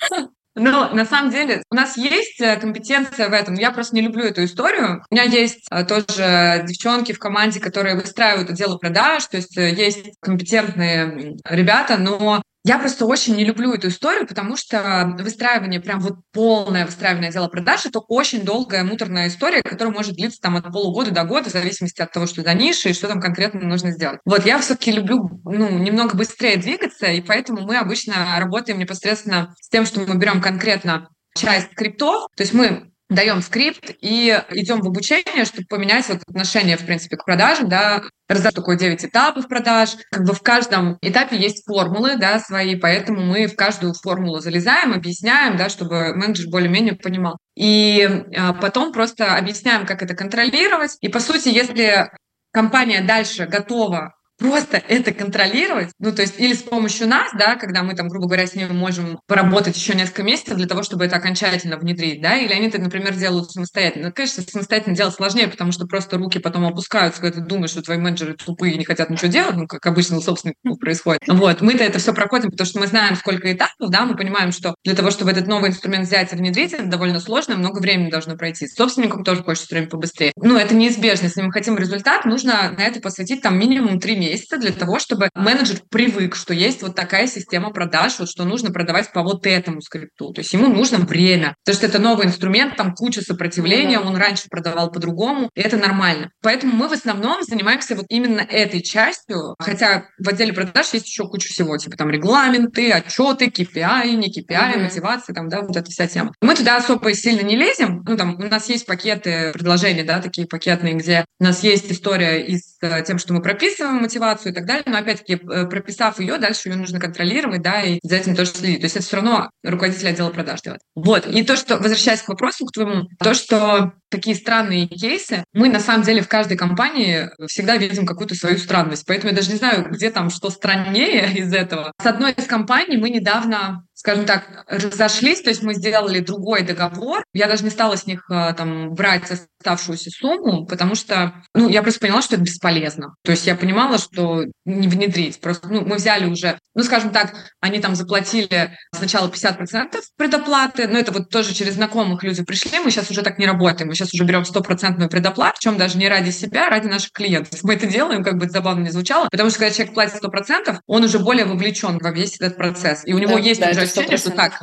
Но на самом деле у нас есть э, компетенция в этом. Я просто не люблю эту историю. У меня есть э, тоже девчонки в команде, которые выстраивают отделы продаж, то есть э, есть компетентные ребята, но я просто очень не люблю эту историю, потому что выстраивание, прям вот полное выстраивание отдела продаж, это очень долгая, муторная история, которая может длиться там от полугода до года, в зависимости от того, что за ниша и что там конкретно нужно сделать. Вот, я все-таки люблю, ну, немного быстрее двигаться, и поэтому мы обычно работаем непосредственно с тем, что мы берем конкретно часть скриптов, то есть мы даем скрипт и идем в обучение, чтобы поменять вот отношение, в принципе, к продажам, да, раздать такое 9 этапов продаж. Как бы в каждом этапе есть формулы, да, свои, поэтому мы в каждую формулу залезаем, объясняем, да, чтобы менеджер более-менее понимал. И а, потом просто объясняем, как это контролировать. И, по сути, если компания дальше готова просто это контролировать, ну, то есть или с помощью нас, да, когда мы там, грубо говоря, с ними можем поработать еще несколько месяцев для того, чтобы это окончательно внедрить, да, или они это, например, делают самостоятельно. Ну, конечно, самостоятельно делать сложнее, потому что просто руки потом опускаются, когда ты думаешь, что твои менеджеры тупые и не хотят ничего делать, ну, как обычно у собственников происходит. Вот, мы-то это все проходим, потому что мы знаем, сколько этапов, да, мы понимаем, что для того, чтобы этот новый инструмент взять и внедрить, это довольно сложно, много времени должно пройти. С собственником тоже хочется время побыстрее. Ну, это неизбежно. Если мы хотим результат, нужно на это посвятить там минимум три месяца, месяца для того, чтобы менеджер привык, что есть вот такая система продаж, вот что нужно продавать по вот этому скрипту. То есть ему нужно время, потому что это новый инструмент, там куча сопротивления, mm-hmm. он раньше продавал по-другому, и это нормально. Поэтому мы в основном занимаемся вот именно этой частью, хотя в отделе продаж есть еще куча всего, типа там регламенты, отчеты, KPI, не KPI, mm-hmm. мотивация, там, да, вот эта вся тема. Мы туда особо сильно не лезем, ну, там, у нас есть пакеты предложений, да, такие пакетные, где у нас есть история и с э, тем, что мы прописываем мотивацию, и так далее, но опять-таки э, прописав ее, дальше ее нужно контролировать, да, и за этим тоже следить. То есть это все равно руководитель отдела продаж делает. Вот. И то, что, возвращаясь к вопросу к твоему, то, что такие странные кейсы. Мы, на самом деле, в каждой компании всегда видим какую-то свою странность. Поэтому я даже не знаю, где там что страннее из этого. С одной из компаний мы недавно скажем так, разошлись, то есть мы сделали другой договор. Я даже не стала с них э, там брать оставшуюся сумму, потому что, ну, я просто поняла, что это бесполезно. То есть я понимала, что не внедрить. Просто, ну, мы взяли уже, ну, скажем так, они там заплатили сначала 50% предоплаты, но это вот тоже через знакомых люди пришли, мы сейчас уже так не работаем, мы сейчас уже берем стопроцентную предоплату, причем даже не ради себя, а ради наших клиентов. Мы это делаем, как бы это забавно не звучало, потому что когда человек платит 100%, он уже более вовлечен во весь этот процесс, и у него да, есть да, уже ощущение, что так,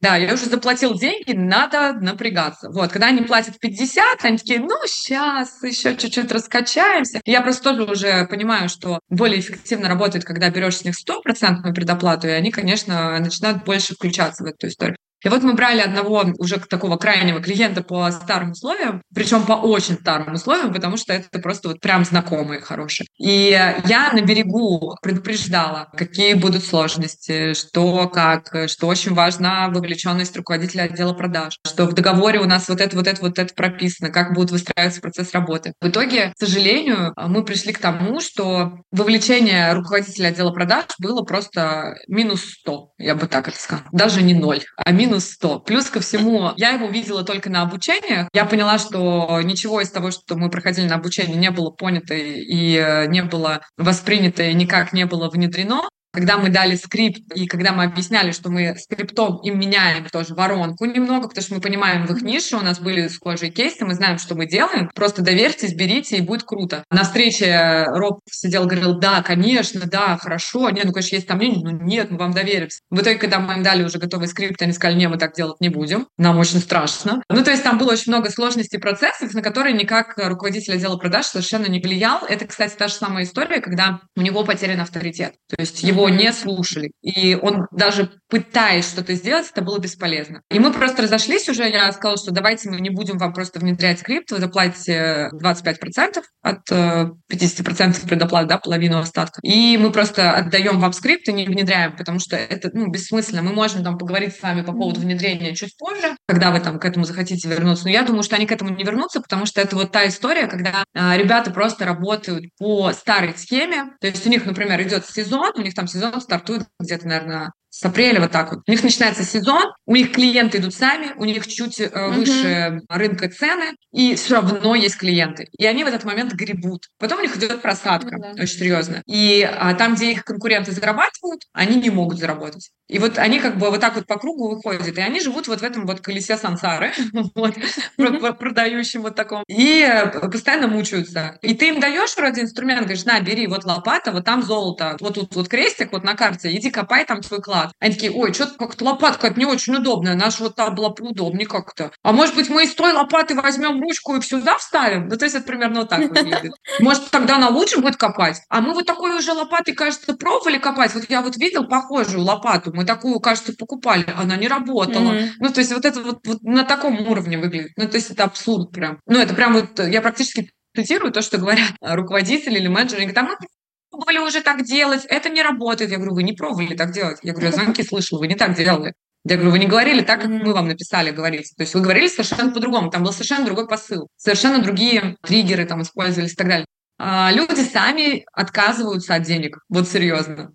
да, я уже заплатил деньги, надо напрягаться. Вот, когда они платят 50, они такие, ну, сейчас еще чуть-чуть раскачаемся. Я просто тоже уже понимаю, что более эффективно работает, когда берешь с них стопроцентную предоплату, и они, конечно, начинают больше включаться в эту историю. И вот мы брали одного уже такого крайнего клиента по старым условиям, причем по очень старым условиям, потому что это просто вот прям знакомые хорошие. И я на берегу предупреждала, какие будут сложности, что как, что очень важна вовлеченность руководителя отдела продаж, что в договоре у нас вот это, вот это, вот это прописано, как будет выстраиваться процесс работы. В итоге, к сожалению, мы пришли к тому, что вовлечение руководителя отдела продаж было просто минус 100, я бы так это сказала. Даже не ноль, а минус минус 100. Плюс ко всему, я его видела только на обучениях. Я поняла, что ничего из того, что мы проходили на обучении, не было понято и э, не было воспринято и никак не было внедрено. Когда мы дали скрипт, и когда мы объясняли, что мы скриптом им меняем тоже воронку немного, потому что мы понимаем в их нише, у нас были схожие кейсы, мы знаем, что мы делаем, просто доверьтесь, берите, и будет круто. На встрече Роб сидел, говорил, да, конечно, да, хорошо, нет, ну, конечно, есть там мнение, но нет, мы вам доверимся. В итоге, когда мы им дали уже готовый скрипт, они сказали, не, мы так делать не будем, нам очень страшно. Ну, то есть там было очень много сложностей процессов, на которые никак руководитель отдела продаж совершенно не влиял. Это, кстати, та же самая история, когда у него потерян авторитет. То есть его его не слушали. И он даже пытаясь что-то сделать, это было бесполезно. И мы просто разошлись уже, я сказала, что давайте мы не будем вам просто внедрять скрипт, вы заплатите 25% от 50% э, предоплаты, да, половину остатка. И мы просто отдаем вам скрипт и не внедряем, потому что это ну, бессмысленно. Мы можем там поговорить с вами по поводу внедрения чуть позже, когда вы там к этому захотите вернуться. Но я думаю, что они к этому не вернутся, потому что это вот та история, когда э, ребята просто работают по старой схеме. То есть у них, например, идет сезон, у них там сезон стартует где-то, наверное, с апреля вот так вот. У них начинается сезон, у них клиенты идут сами, у них чуть э, выше рынка цены, и все равно есть клиенты. И они в этот момент гребут. Потом у них идет просадка, uh-huh. очень серьезно. И а, там, где их конкуренты зарабатывают, они не могут заработать. И вот они как бы вот так вот по кругу выходят, и они живут вот в этом вот колесе сансары, вот, продающем вот таком, и постоянно мучаются. И ты им даешь вроде инструмент, говоришь, на, бери, вот лопата, вот там золото, вот тут вот крестик, вот на карте, иди копай там свой клад Они такие, ой, что-то как-то лопатка это не очень удобная, наша вот та была поудобнее как-то. А может быть, мы из той лопаты возьмем ручку и сюда вставим? Ну, то есть это примерно вот так выглядит. Может, тогда она лучше будет копать? А мы вот такой уже лопатой, кажется, пробовали копать. Вот я вот видел похожую лопату, мы такую, кажется, покупали, она не работала. Mm-hmm. Ну, то есть вот это вот, вот на таком уровне выглядит. Ну, то есть это абсурд прям. Ну, это прям вот, я практически цитирую то, что говорят руководители или менеджеры. Они говорят, а мы пробовали уже так делать, это не работает. Я говорю, вы не пробовали так делать. Я говорю, я звонки слышала, вы не так делали. Я говорю, вы не говорили так, как мы вам написали говорить. То есть вы говорили совершенно по-другому. Там был совершенно другой посыл. Совершенно другие триггеры там использовались и так далее. А люди сами отказываются от денег. Вот серьезно.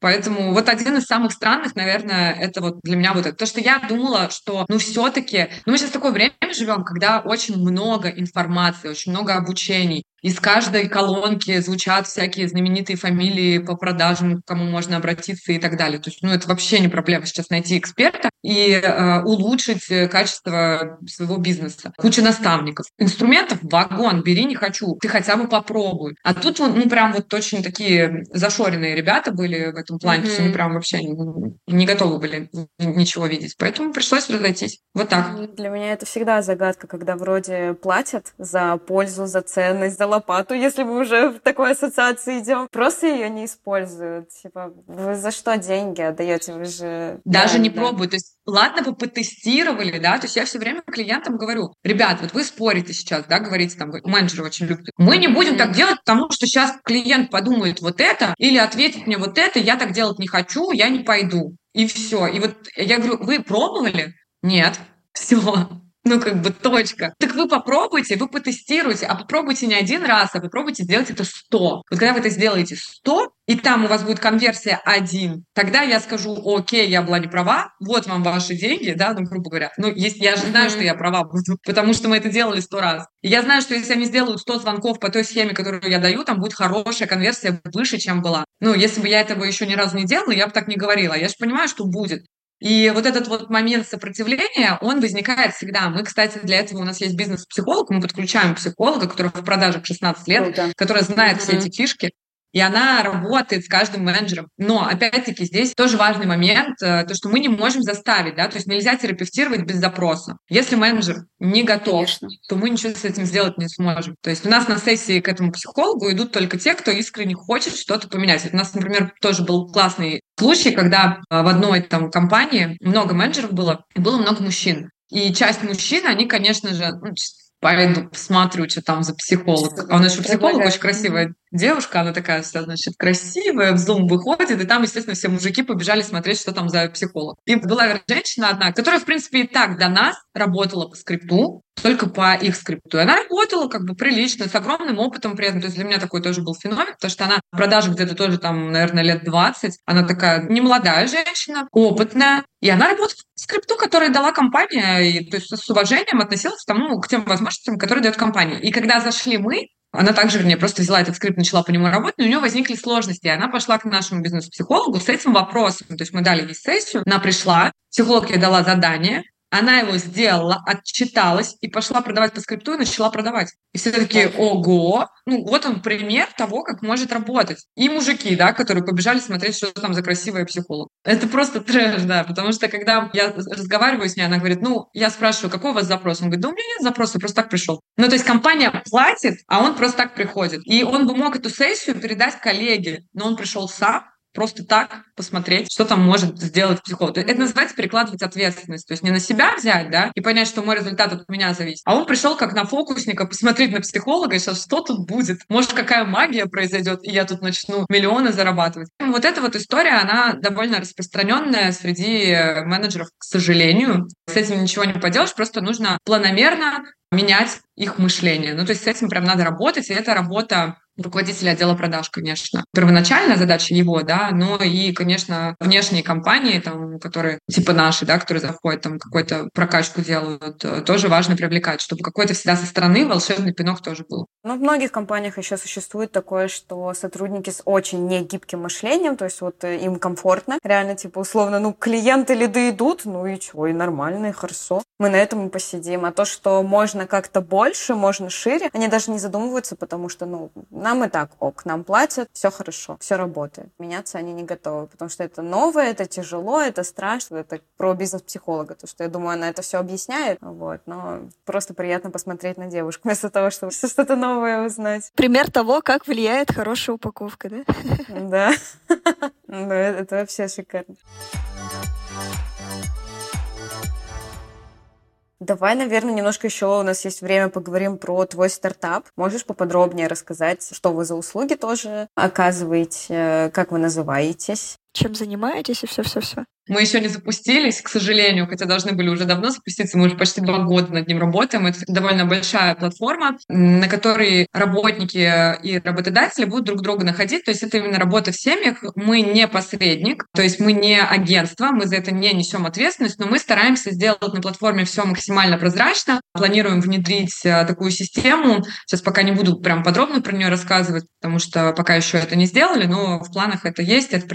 Поэтому вот один из самых странных, наверное, это вот для меня вот это. То, что я думала, что, ну, все-таки, ну, мы сейчас такое время живем, когда очень много информации, очень много обучений. Из каждой колонки звучат всякие знаменитые фамилии по продажам, к кому можно обратиться и так далее. То есть, ну, это вообще не проблема сейчас найти эксперта и э, улучшить качество своего бизнеса. Куча наставников. Инструментов вагон, бери, не хочу. Ты хотя бы попробуй. А тут, ну, прям вот очень такие зашоренные ребята были в этом плане. Mm-hmm. То есть они прям вообще не, не готовы были ничего видеть. Поэтому пришлось разойтись. Вот так. Для меня это всегда загадка, когда вроде платят за пользу, за ценность, за лопату, если мы уже в такой ассоциации идем. Просто ее не используют. Типа, вы за что деньги отдаете? Вы же... Даже да, не да. пробуют. То есть, ладно бы потестировали, да, то есть я все время клиентам говорю, ребят, вот вы спорите сейчас, да, говорите там, менеджеры очень любят. Мы не будем так делать, потому что сейчас клиент подумает вот это или ответит мне вот это, я так делать не хочу, я не пойду. И все. И вот я говорю, вы пробовали? Нет. Все. Ну, как бы точка. Так вы попробуйте, вы потестируйте, а попробуйте не один раз, а попробуйте сделать это 100. Вот когда вы это сделаете 100, и там у вас будет конверсия 1, тогда я скажу, окей, я была не права, вот вам ваши деньги, да, ну, грубо говоря. Ну, есть, я же знаю, что я права буду, потому что мы это делали 100 раз. И я знаю, что если они сделают 100 звонков по той схеме, которую я даю, там будет хорошая конверсия выше, чем была. Ну, если бы я этого еще ни разу не делала, я бы так не говорила. Я же понимаю, что будет. И вот этот вот момент сопротивления, он возникает всегда. Мы, кстати, для этого у нас есть бизнес-психолог, мы подключаем психолога, который в продажах 16 лет, Круто. который знает mm-hmm. все эти фишки и она работает с каждым менеджером. Но, опять-таки, здесь тоже важный момент, э, то, что мы не можем заставить, да, то есть нельзя терапевтировать без запроса. Если менеджер не готов, Конечно. то мы ничего с этим сделать не сможем. То есть у нас на сессии к этому психологу идут только те, кто искренне хочет что-то поменять. У нас, например, тоже был классный случай, когда э, в одной там компании много менеджеров было, и было много мужчин. И часть мужчин, они, конечно же, ну, пойду посмотрю, что там за психолог. А у нас еще психолог очень красивая девушка, она такая вся, значит, красивая, в Zoom выходит, и там, естественно, все мужики побежали смотреть, что там за психолог. И была женщина одна, которая, в принципе, и так до нас работала по скрипту, только по их скрипту. И она работала как бы прилично, с огромным опытом при этом. То есть для меня такой тоже был феномен, потому что она в продаже где-то тоже там, наверное, лет 20. Она такая немолодая женщина, опытная. И она работает по скрипту, который дала компания, и то есть с уважением относилась к, тому, к тем возможностям, которые дает компания. И когда зашли мы, она также, вернее, просто взяла этот скрипт, начала по нему работать, но у нее возникли сложности, и она пошла к нашему бизнес-психологу с этим вопросом. То есть мы дали ей сессию, она пришла, психолог ей дала задание, она его сделала, отчиталась и пошла продавать по скрипту и начала продавать. И все такие, ого, ну вот он пример того, как может работать. И мужики, да, которые побежали смотреть, что там за красивая психолог. Это просто трэш, да, потому что когда я разговариваю с ней, она говорит, ну, я спрашиваю, какой у вас запрос? Он говорит, да у меня нет запроса, просто так пришел. Ну, то есть компания платит, а он просто так приходит. И он бы мог эту сессию передать коллеге, но он пришел сам, просто так посмотреть, что там может сделать психолог. Это называется перекладывать ответственность. То есть не на себя взять, да, и понять, что мой результат от меня зависит. А он пришел как на фокусника посмотреть на психолога и сейчас что тут будет? Может, какая магия произойдет, и я тут начну миллионы зарабатывать. Вот эта вот история, она довольно распространенная среди менеджеров, к сожалению. С этим ничего не поделаешь, просто нужно планомерно менять их мышление. Ну, то есть с этим прям надо работать, и это работа руководителя отдела продаж, конечно. Первоначальная задача его, да, но и, конечно, внешние компании, там, которые типа наши, да, которые заходят, там, какую-то прокачку делают, э, тоже важно привлекать, чтобы какой-то всегда со стороны волшебный пинок тоже был. Ну, в многих компаниях еще существует такое, что сотрудники с очень негибким мышлением, то есть вот э, им комфортно, реально, типа, условно, ну, клиенты лиды идут, ну и чего, и нормально, и хорошо. Мы на этом и посидим. А то, что можно как-то больше, можно шире, они даже не задумываются, потому что, ну, нам и так ок, нам платят, все хорошо, все работает. Меняться они не готовы, потому что это новое, это тяжело, это страшно, это про бизнес-психолога, то что я думаю, она это все объясняет, вот, но просто приятно посмотреть на девушку вместо того, чтобы что-то новое узнать. Пример того, как влияет хорошая упаковка, да? Да. Ну, это вообще шикарно. Давай, наверное, немножко еще у нас есть время поговорим про твой стартап. Можешь поподробнее рассказать, что вы за услуги тоже оказываете, как вы называетесь? Чем занимаетесь и все-все-все? Мы еще не запустились, к сожалению, хотя должны были уже давно запуститься. Мы уже почти два года над ним работаем. Это довольно большая платформа, на которой работники и работодатели будут друг друга находить. То есть это именно работа в семьях. Мы не посредник, то есть мы не агентство, мы за это не несем ответственность, но мы стараемся сделать на платформе все максимально прозрачно. Планируем внедрить э, такую систему. Сейчас пока не буду прям подробно про нее рассказывать, потому что пока еще это не сделали, но в планах это есть, это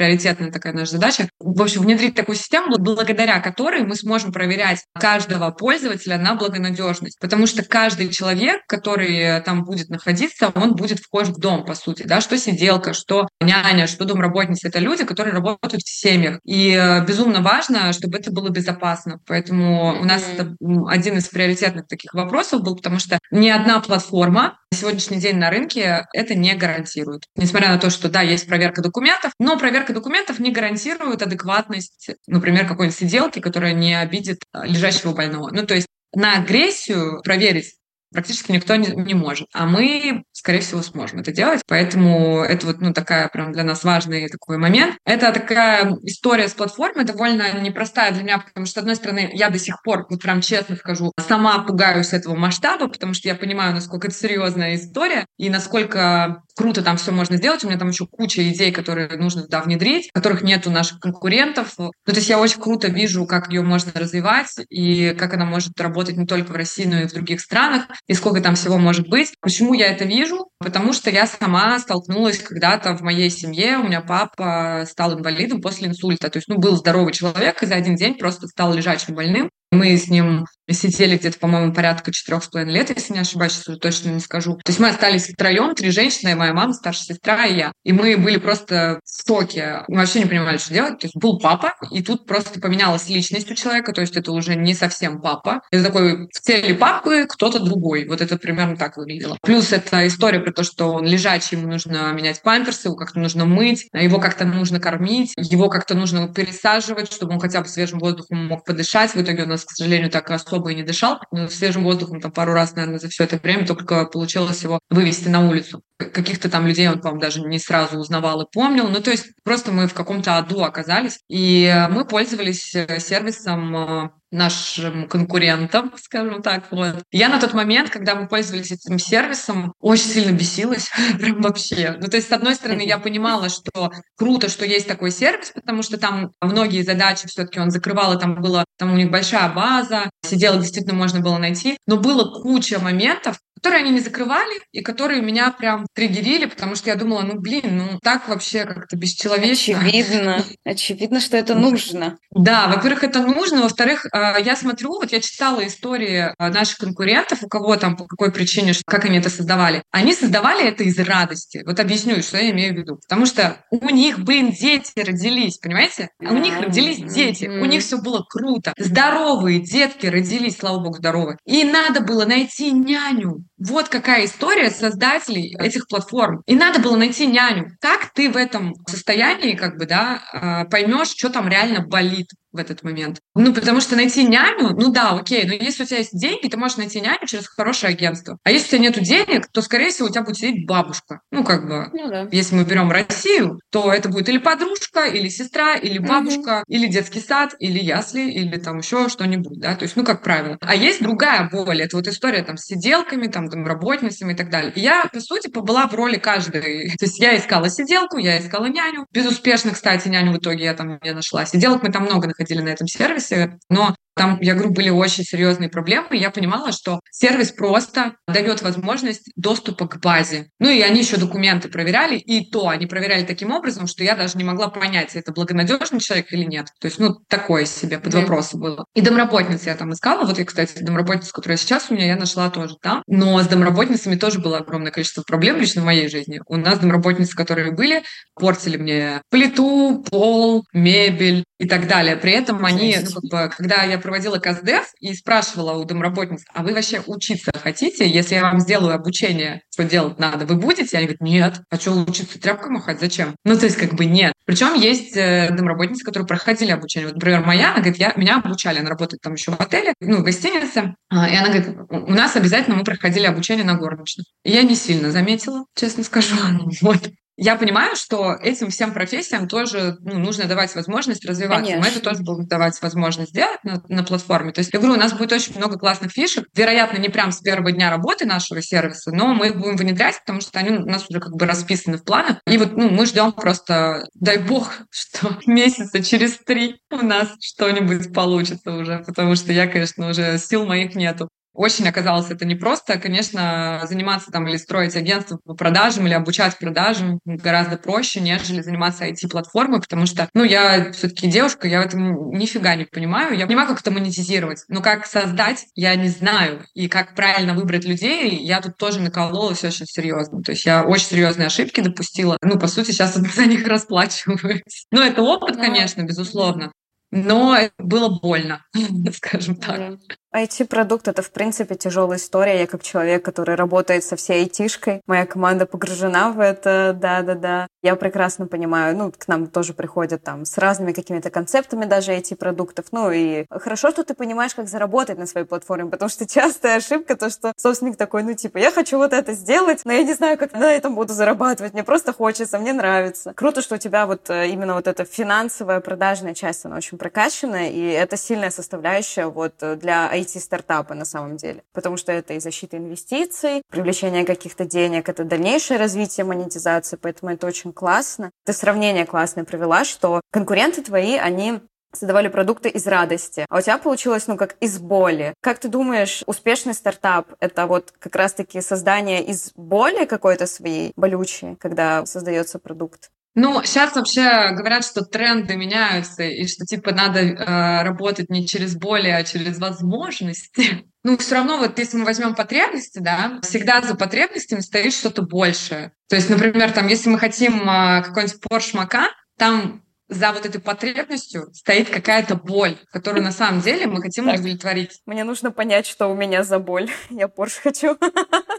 приоритетная такая наша задача. В общем, внедрить такую систему, благодаря которой мы сможем проверять каждого пользователя на благонадежность. Потому что каждый человек, который там будет находиться, он будет вхож в дом, по сути. Да? Что сиделка, что няня, что домработница. Это люди, которые работают в семьях. И э, безумно важно, чтобы это было безопасно. Поэтому у нас это один из приоритетных таких вопросов был, потому что ни одна платформа на сегодняшний день на рынке это не гарантирует. Несмотря на то, что да, есть проверка документов, но проверка документов не гарантирует адекватность например, какой-нибудь сиделки, которая не обидит а, лежащего больного. Ну, то есть на агрессию проверить практически никто не, не может. А мы, скорее всего, сможем это делать. Поэтому это вот, ну, такая прям для нас важный такой момент. Это такая история с платформой довольно непростая для меня, потому что, с одной стороны, я до сих пор, вот прям честно скажу, сама пугаюсь этого масштаба, потому что я понимаю, насколько это серьезная история и насколько круто там все можно сделать. У меня там еще куча идей, которые нужно туда внедрить, которых нет у наших конкурентов. Ну, то есть я очень круто вижу, как ее можно развивать и как она может работать не только в России, но и в других странах, и сколько там всего может быть. Почему я это вижу? Потому что я сама столкнулась когда-то в моей семье. У меня папа стал инвалидом после инсульта. То есть, ну, был здоровый человек, и за один день просто стал лежачим больным. Мы с ним сидели где-то, по-моему, порядка четырех с половиной лет, если не ошибаюсь, уже точно не скажу. То есть мы остались втроем, три женщины, моя мама, старшая сестра и я. И мы были просто в шоке. Мы вообще не понимали, что делать. То есть был папа, и тут просто поменялась личность у человека, то есть это уже не совсем папа. Это такой в теле папы кто-то другой. Вот это примерно так выглядело. Плюс это история про то, что он лежачий, ему нужно менять памперсы, его как-то нужно мыть, его как-то нужно кормить, его как-то нужно пересаживать, чтобы он хотя бы свежим воздухом мог подышать. В итоге у нас, к сожалению, так особо и не дышал. Но свежим воздухом там пару раз, наверное, за все это время только получилось его вывести на улицу. Каких-то там людей он, по-моему, даже не сразу узнавал и помнил. Ну, то есть просто мы в каком-то аду оказались. И мы пользовались э, сервисом э, нашим конкурентам, скажем так. Вот. Я на тот момент, когда мы пользовались этим сервисом, очень сильно бесилась, прям вообще. Ну, то есть, с одной стороны, я понимала, что круто, что есть такой сервис, потому что там многие задачи все-таки он закрывал, и там было, там у них большая база, сидела действительно можно было найти, но было куча моментов, которые они не закрывали и которые меня прям триггерили, потому что я думала, ну блин, ну так вообще как-то бесчеловечно. Очевидно, очевидно, что это нужно. Да, во-первых, это нужно, во-вторых, а, я смотрю, вот я читала истории а, наших конкурентов, у кого там, по какой причине, как они это создавали. Они создавали это из радости. Вот объясню, что я имею в виду. Потому что у них, блин, дети родились, понимаете? У них родились дети, у них все было круто. Здоровые детки родились, слава богу, здоровые. И надо было найти няню. Вот какая история создателей этих платформ. И надо было найти няню. Как ты в этом состоянии, как бы, да, а, поймешь, что там реально болит в этот момент. Ну, потому что найти няню, ну да, окей, но если у тебя есть деньги, ты можешь найти няню через хорошее агентство. А если у тебя нет денег, то, скорее всего, у тебя будет сидеть бабушка. Ну, как бы, ну, да. если мы берем Россию, то это будет или подружка, или сестра, или бабушка, угу. или детский сад, или ясли, или там еще что-нибудь, да, то есть, ну, как правило. А есть другая боль, это вот история там с сиделками, там, там работницами и так далее. И я, по сути, побыла в роли каждой. То есть я искала сиделку, я искала няню. Безуспешно, кстати, няню в итоге я там не нашла. Сиделок мы там много находили находили на этом сервисе, но там, я говорю, были очень серьезные проблемы, и я понимала, что сервис просто дает возможность доступа к базе. Ну и они еще документы проверяли, и то они проверяли таким образом, что я даже не могла понять, это благонадежный человек или нет. То есть, ну, такое себе под вопросом было. И домработниц я там искала. Вот, и, кстати, домработница, которая сейчас у меня, я нашла тоже там. Но с домработницами тоже было огромное количество проблем лично в моей жизни. У нас домработницы, которые были, портили мне плиту, пол, мебель и так далее. При этом они, ну, как бы, когда я проводила КАЗДЕФ и спрашивала у домработниц, а вы вообще учиться хотите? Если я вам сделаю обучение, что делать надо, вы будете? Они говорят, нет. А что учиться тряпкой махать? Зачем? Ну, то есть как бы нет. Причем есть э, домработницы, которые проходили обучение. Вот, например, моя, она говорит, я, меня обучали, она работает там еще в отеле, ну, в гостинице, а, и она говорит, у нас обязательно мы проходили обучение на горничных. И я не сильно заметила, честно скажу. Вот. Я понимаю, что этим всем профессиям тоже ну, нужно давать возможность развиваться. Конечно. Мы это тоже будем давать возможность сделать на, на платформе. То есть, я говорю, у нас будет очень много классных фишек. Вероятно, не прям с первого дня работы нашего сервиса, но мы их будем внедрять, потому что они у нас уже как бы расписаны в планах. И вот ну, мы ждем просто, дай бог, что месяца через три у нас что-нибудь получится уже, потому что я, конечно, уже сил моих нету. Очень оказалось это непросто. Конечно, заниматься там или строить агентство по продажам или обучать продажам гораздо проще, нежели заниматься IT-платформой, потому что, ну, я все-таки девушка, я в этом нифига не понимаю. Я понимаю, как это монетизировать, но как создать, я не знаю. И как правильно выбрать людей, я тут тоже накололась очень серьезно. То есть я очень серьезные ошибки допустила. Ну, по сути, сейчас за них расплачиваюсь. Но это опыт, конечно, безусловно. Но было больно, скажем так. IT-продукт — это, в принципе, тяжелая история. Я как человек, который работает со всей айтишкой, моя команда погружена в это, да-да-да. Я прекрасно понимаю, ну, к нам тоже приходят там с разными какими-то концептами даже IT-продуктов. Ну, и хорошо, что ты понимаешь, как заработать на своей платформе, потому что частая ошибка то, что собственник такой, ну, типа, я хочу вот это сделать, но я не знаю, как на этом буду зарабатывать, мне просто хочется, мне нравится. Круто, что у тебя вот э, именно вот эта финансовая продажная часть, она очень прокачанная, и это сильная составляющая вот э, для IT-стартапа на самом деле, потому что это и защита инвестиций, привлечение каких-то денег, это дальнейшее развитие монетизации, поэтому это очень классно. Ты сравнение классное привела, что конкуренты твои, они создавали продукты из радости, а у тебя получилось, ну, как из боли. Как ты думаешь, успешный стартап — это вот как раз-таки создание из боли какой-то своей болючей, когда создается продукт? Ну, сейчас вообще говорят, что тренды меняются, и что типа надо э, работать не через боли, а через возможности. Ну, все равно, вот если мы возьмем потребности, да, всегда за потребностями стоит что-то большее. То есть, например, там, если мы хотим э, какой-нибудь Porsche Macan, там за вот этой потребностью стоит какая-то боль, которую на самом деле мы хотим удовлетворить. Мне нужно понять, что у меня за боль. Я Porsche хочу.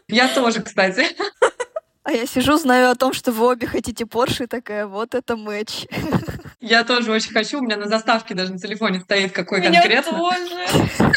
Я тоже, кстати. А я сижу, знаю о том, что вы обе хотите Порше, такая, вот это матч. Я тоже очень хочу, у меня на заставке даже на телефоне стоит какой меня конкретно. тоже.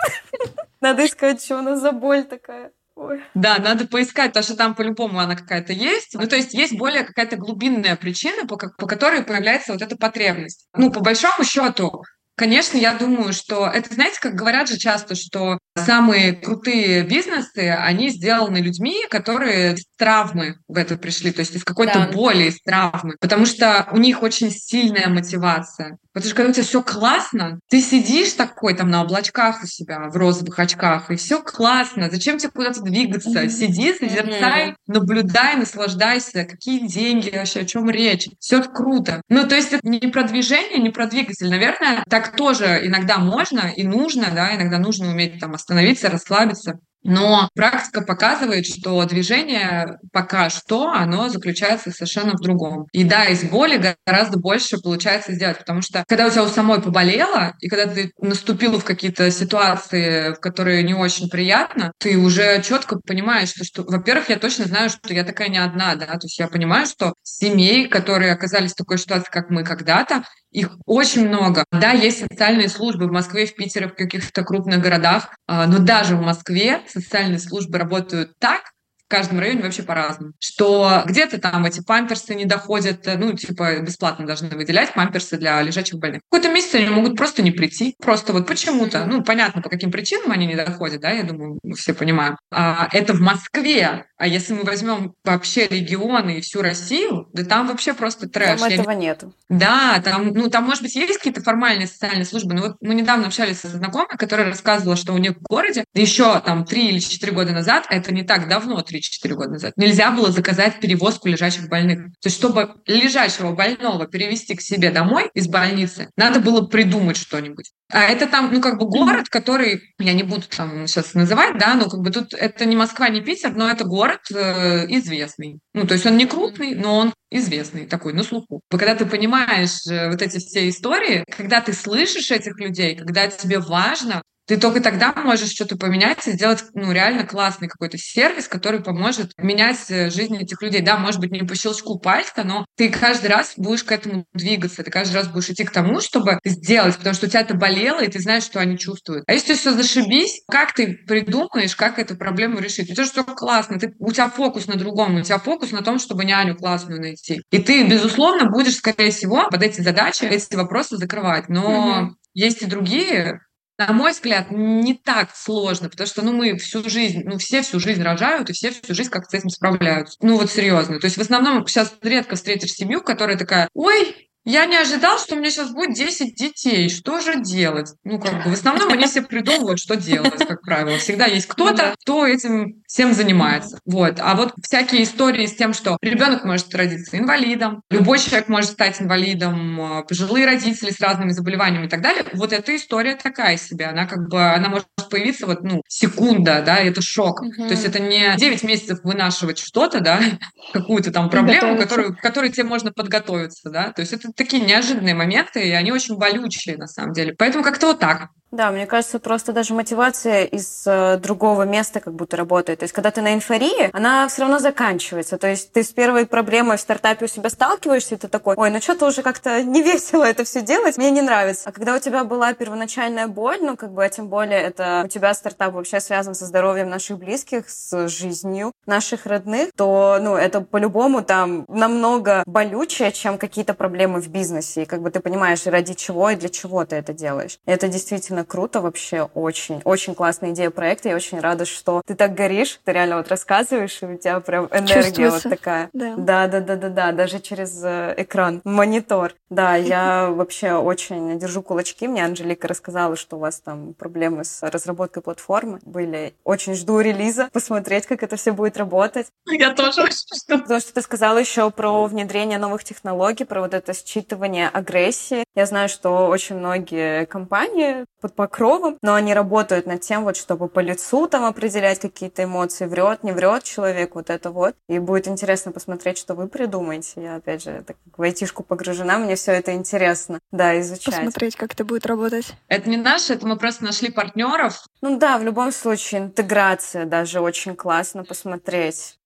Надо искать, что у нас за боль такая. Ой. Да, надо поискать, потому что там по-любому она какая-то есть. Ну, то есть есть более какая-то глубинная причина, по, по которой появляется вот эта потребность. Ну, по большому счету, Конечно, я думаю, что это, знаете, как говорят же часто, что самые крутые бизнесы, они сделаны людьми, которые с травмы в это пришли, то есть из какой-то да. боли, из травмы, потому что у них очень сильная мотивация. Потому что когда у тебя все классно, ты сидишь такой там на облачках у себя, в розовых очках, и все классно. Зачем тебе куда-то двигаться? Mm-hmm. Сиди, созерцай, mm-hmm. наблюдай, наслаждайся. Какие деньги вообще, о чем речь? Все круто. Ну, то есть это не про движение, не про двигатель. Наверное, так тоже иногда можно и нужно, да, иногда нужно уметь там остановиться, расслабиться. Но практика показывает, что движение пока что, оно заключается совершенно в другом. И да, из боли гораздо больше получается сделать, потому что когда у тебя у самой поболело, и когда ты наступил в какие-то ситуации, в которые не очень приятно, ты уже четко понимаешь, что, что во-первых, я точно знаю, что я такая не одна, да, то есть я понимаю, что семей, которые оказались в такой ситуации, как мы когда-то, их очень много. Да, есть социальные службы в Москве, в Питере, в каких-то крупных городах, а, но даже в Москве социальные службы работают так, в каждом районе вообще по-разному. Что где-то там эти памперсы не доходят, э, ну, типа, бесплатно должны выделять памперсы для лежачих больных. В какой-то месяц они могут просто не прийти. Просто вот почему-то. Ну, понятно, по каким причинам они не доходят, да, я думаю, мы все понимаем. А это в Москве. А если мы возьмем вообще регионы и всю Россию, да там вообще просто трэш. Там этого нет. Да, там, ну, там, может быть, есть какие-то формальные социальные службы, но вот мы недавно общались со знакомой, которая рассказывала, что у них в городе еще там три или четыре года назад, это не так давно, три 3-4 года назад, нельзя было заказать перевозку лежачих больных. То есть, чтобы лежачего больного перевести к себе домой из больницы, надо было придумать что-нибудь. А это там, ну, как бы город, который, я не буду там сейчас называть, да, но как бы тут это не Москва, не Питер, но это город э, известный. Ну, то есть он не крупный, но он известный такой, на слуху. Когда ты понимаешь э, вот эти все истории, когда ты слышишь этих людей, когда тебе важно, ты только тогда можешь что-то поменять и сделать ну, реально классный какой-то сервис, который поможет менять э, жизнь этих людей. Да, может быть, не по щелчку пальца, но ты каждый раз будешь к этому двигаться, ты каждый раз будешь идти к тому, чтобы сделать, потому что у тебя это болело, и ты знаешь, что они чувствуют. А если все зашибись, как ты придумаешь, как эту проблему решить? У тебя все классно, ты, у тебя фокус на другом, у тебя фокус на том, чтобы няню классную найти. И ты, безусловно, будешь, скорее всего, под эти задачи, эти вопросы закрывать. Но угу. есть и другие на мой взгляд, не так сложно, потому что, ну, мы всю жизнь, ну, все всю жизнь рожают, и все всю жизнь как-то с этим справляются. Ну, вот серьезно. То есть в основном сейчас редко встретишь семью, которая такая, ой, я не ожидал, что у меня сейчас будет 10 детей. Что же делать? Ну, как бы, в основном они себе придумывают, что делать, как правило. Всегда есть кто-то, кто этим всем занимается. Вот. А вот всякие истории с тем, что ребенок может родиться инвалидом, любой человек может стать инвалидом, а, пожилые родители с разными заболеваниями и так далее, вот эта история такая себе. Она как бы, она может появиться вот, ну, секунда, да, это шок. Угу. То есть это не 9 месяцев вынашивать что-то, да, какую-то там проблему, которую, которой тебе можно подготовиться, да. То есть это такие неожиданные моменты, и они очень болючие, на самом деле. Поэтому как-то вот так. Да, мне кажется, просто даже мотивация из э, другого места как будто работает. То есть, когда ты на инфории, она все равно заканчивается. То есть, ты с первой проблемой в стартапе у себя сталкиваешься, и ты такой, ой, ну что-то уже как-то не весело это все делать, мне не нравится. А когда у тебя была первоначальная боль, ну, как бы, а тем более это у тебя стартап вообще связан со здоровьем наших близких, с жизнью наших родных, то, ну, это по-любому там намного болючее, чем какие-то проблемы в бизнесе. И как бы ты понимаешь, ради чего и для чего ты это делаешь. И это действительно круто вообще, очень. Очень классная идея проекта. Я очень рада, что ты так горишь, ты реально вот рассказываешь, и у тебя прям энергия вот такая. Да. да, да, да, да, да, даже через э, экран, монитор. Да, я вообще очень держу кулачки. Мне Анжелика рассказала, что у вас там проблемы с разработкой платформы были. Очень жду релиза, посмотреть, как это все будет работать. Я тоже очень жду. Потому что ты сказала еще про внедрение новых технологий, про вот это считывание агрессии. Я знаю, что очень многие компании под покровом, но они работают над тем, вот, чтобы по лицу там определять какие-то эмоции, врет, не врет человек, вот это вот. И будет интересно посмотреть, что вы придумаете. Я, опять же, так в айтишку погружена, мне все это интересно, да, изучать. Посмотреть, как это будет работать. Это не наше, это мы просто нашли партнеров. Ну да, в любом случае, интеграция даже очень классно посмотреть.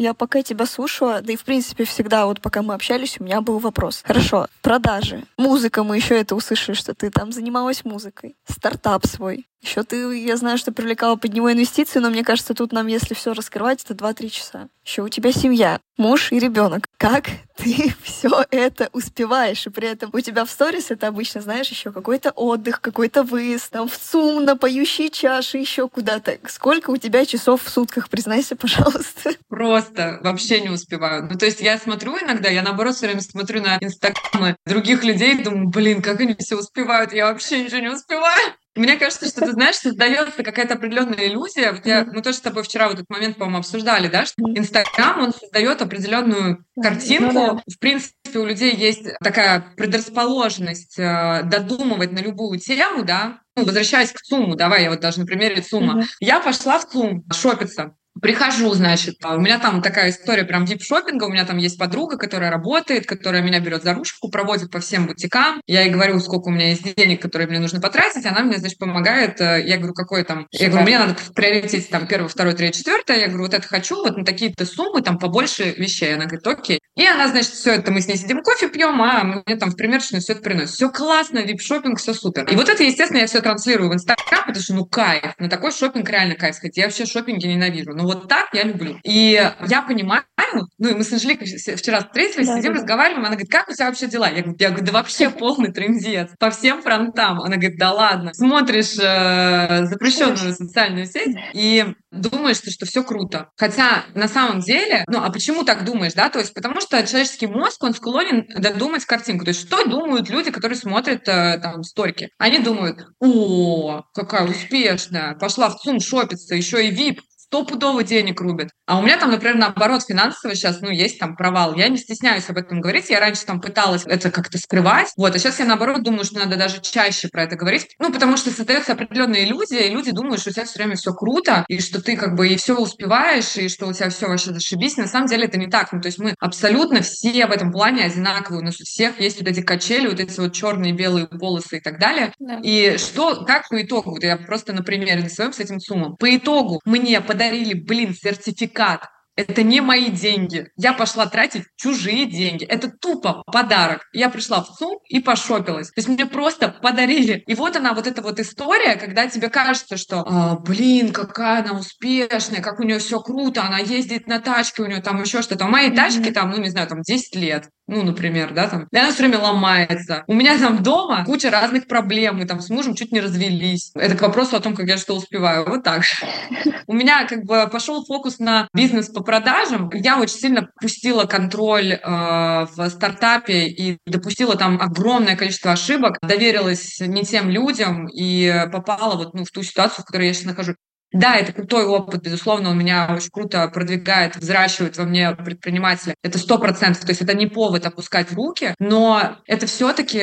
Я пока тебя слушала, да и в принципе всегда, вот пока мы общались, у меня был вопрос. Хорошо, продажи. Музыка, мы еще это услышали, что ты там занималась музыкой. Стартап свой. Еще ты, я знаю, что привлекала под него инвестиции, но мне кажется, тут нам, если все раскрывать, это 2-3 часа. Еще у тебя семья, муж и ребенок. Как ты все это успеваешь? И при этом у тебя в сторис это обычно, знаешь, еще какой-то отдых, какой-то выезд, там в ЦУМ, на поющие чаши, еще куда-то. Сколько у тебя часов в сутках, признайся, пожалуйста. Просто вообще не успеваю. Ну, то есть я смотрю иногда, я наоборот все время смотрю на инстаграмы других людей думаю, блин, как они все успевают, я вообще ничего не успеваю. Мне кажется, что ты знаешь, создается какая-то определенная иллюзия. Вот я, мы тоже с тобой вчера в этот момент, по-моему, обсуждали, да, что Инстаграм, он создает определенную картинку. Ну, да. В принципе, у людей есть такая предрасположенность э, додумывать на любую тему, да. Ну, возвращаясь к ЦУМу, давай я вот даже на примере ЦУМа. Mm-hmm. Я пошла в ЦУМ шопиться. Прихожу, значит, а у меня там такая история прям вип-шопинга, у меня там есть подруга, которая работает, которая меня берет за ручку, проводит по всем бутикам. Я ей говорю, сколько у меня есть денег, которые мне нужно потратить, она мне, значит, помогает. Э, я говорю, какой там... Я говорю, мне надо в приоритете там первое, второе, третье, четвертое. Я говорю, вот это хочу, вот на такие-то суммы, там побольше вещей. Она говорит, окей. И она, значит, все это, мы с ней сидим, кофе пьем, а мне там в примерочную все это приносит. Все классно, вип-шопинг, все супер. И вот это, естественно, я все транслирую в Инстаграм, потому что, ну, кайф. На такой шопинг реально кайф. Хотя я вообще шопинги ненавижу. Но вот так я люблю. И я понимаю, ну, и мы с Анжеликой вчера встретились, да, сидим, да. разговариваем, она говорит, как у тебя вообще дела? Я говорю, я говорю да вообще полный трендец, по всем фронтам. Она говорит, да ладно. Смотришь э, запрещенную социальную сеть и думаешь, что, что все круто. Хотя на самом деле, ну, а почему так думаешь, да? То есть потому что человеческий мозг, он склонен додумать картинку. То есть что думают люди, которые смотрят э, там сторики? Они думают, о, какая успешная, пошла в ЦУМ шопиться, еще и VIP, стопудово денег рубят. А у меня там, например, наоборот, финансово сейчас, ну, есть там провал. Я не стесняюсь об этом говорить. Я раньше там пыталась это как-то скрывать. Вот, а сейчас я, наоборот, думаю, что надо даже чаще про это говорить. Ну, потому что создается определенная иллюзия, и люди думают, что у тебя все время все круто, и что ты как бы и все успеваешь, и что у тебя все вообще зашибись. На самом деле это не так. Ну, то есть мы абсолютно все в этом плане одинаковые. У нас у всех есть вот эти качели, вот эти вот черные, белые полосы и так далее. Да. И что, как по итогу, вот я просто на примере на своем с этим суммом. По итогу мне под подарили, блин, сертификат это не мои деньги. Я пошла тратить чужие деньги. Это тупо подарок. Я пришла в ЦУМ и пошопилась. То есть мне просто подарили. И вот она, вот эта вот история, когда тебе кажется, что, а, блин, какая она успешная, как у нее все круто, она ездит на тачке, у нее там еще что-то. У моей тачки там, ну, не знаю, там 10 лет. Ну, например, да, там. И она все время ломается. У меня там дома куча разных проблем. Мы там с мужем чуть не развелись. Это к вопросу о том, как я что успеваю. Вот так. У меня как бы пошел фокус на бизнес по продажам. Я очень сильно пустила контроль э, в стартапе и допустила там огромное количество ошибок, доверилась не тем людям и попала вот ну, в ту ситуацию, в которой я сейчас нахожусь. Да, это крутой опыт, безусловно, он меня очень круто продвигает, взращивает во мне предпринимателя. Это сто процентов, то есть это не повод опускать руки, но это все-таки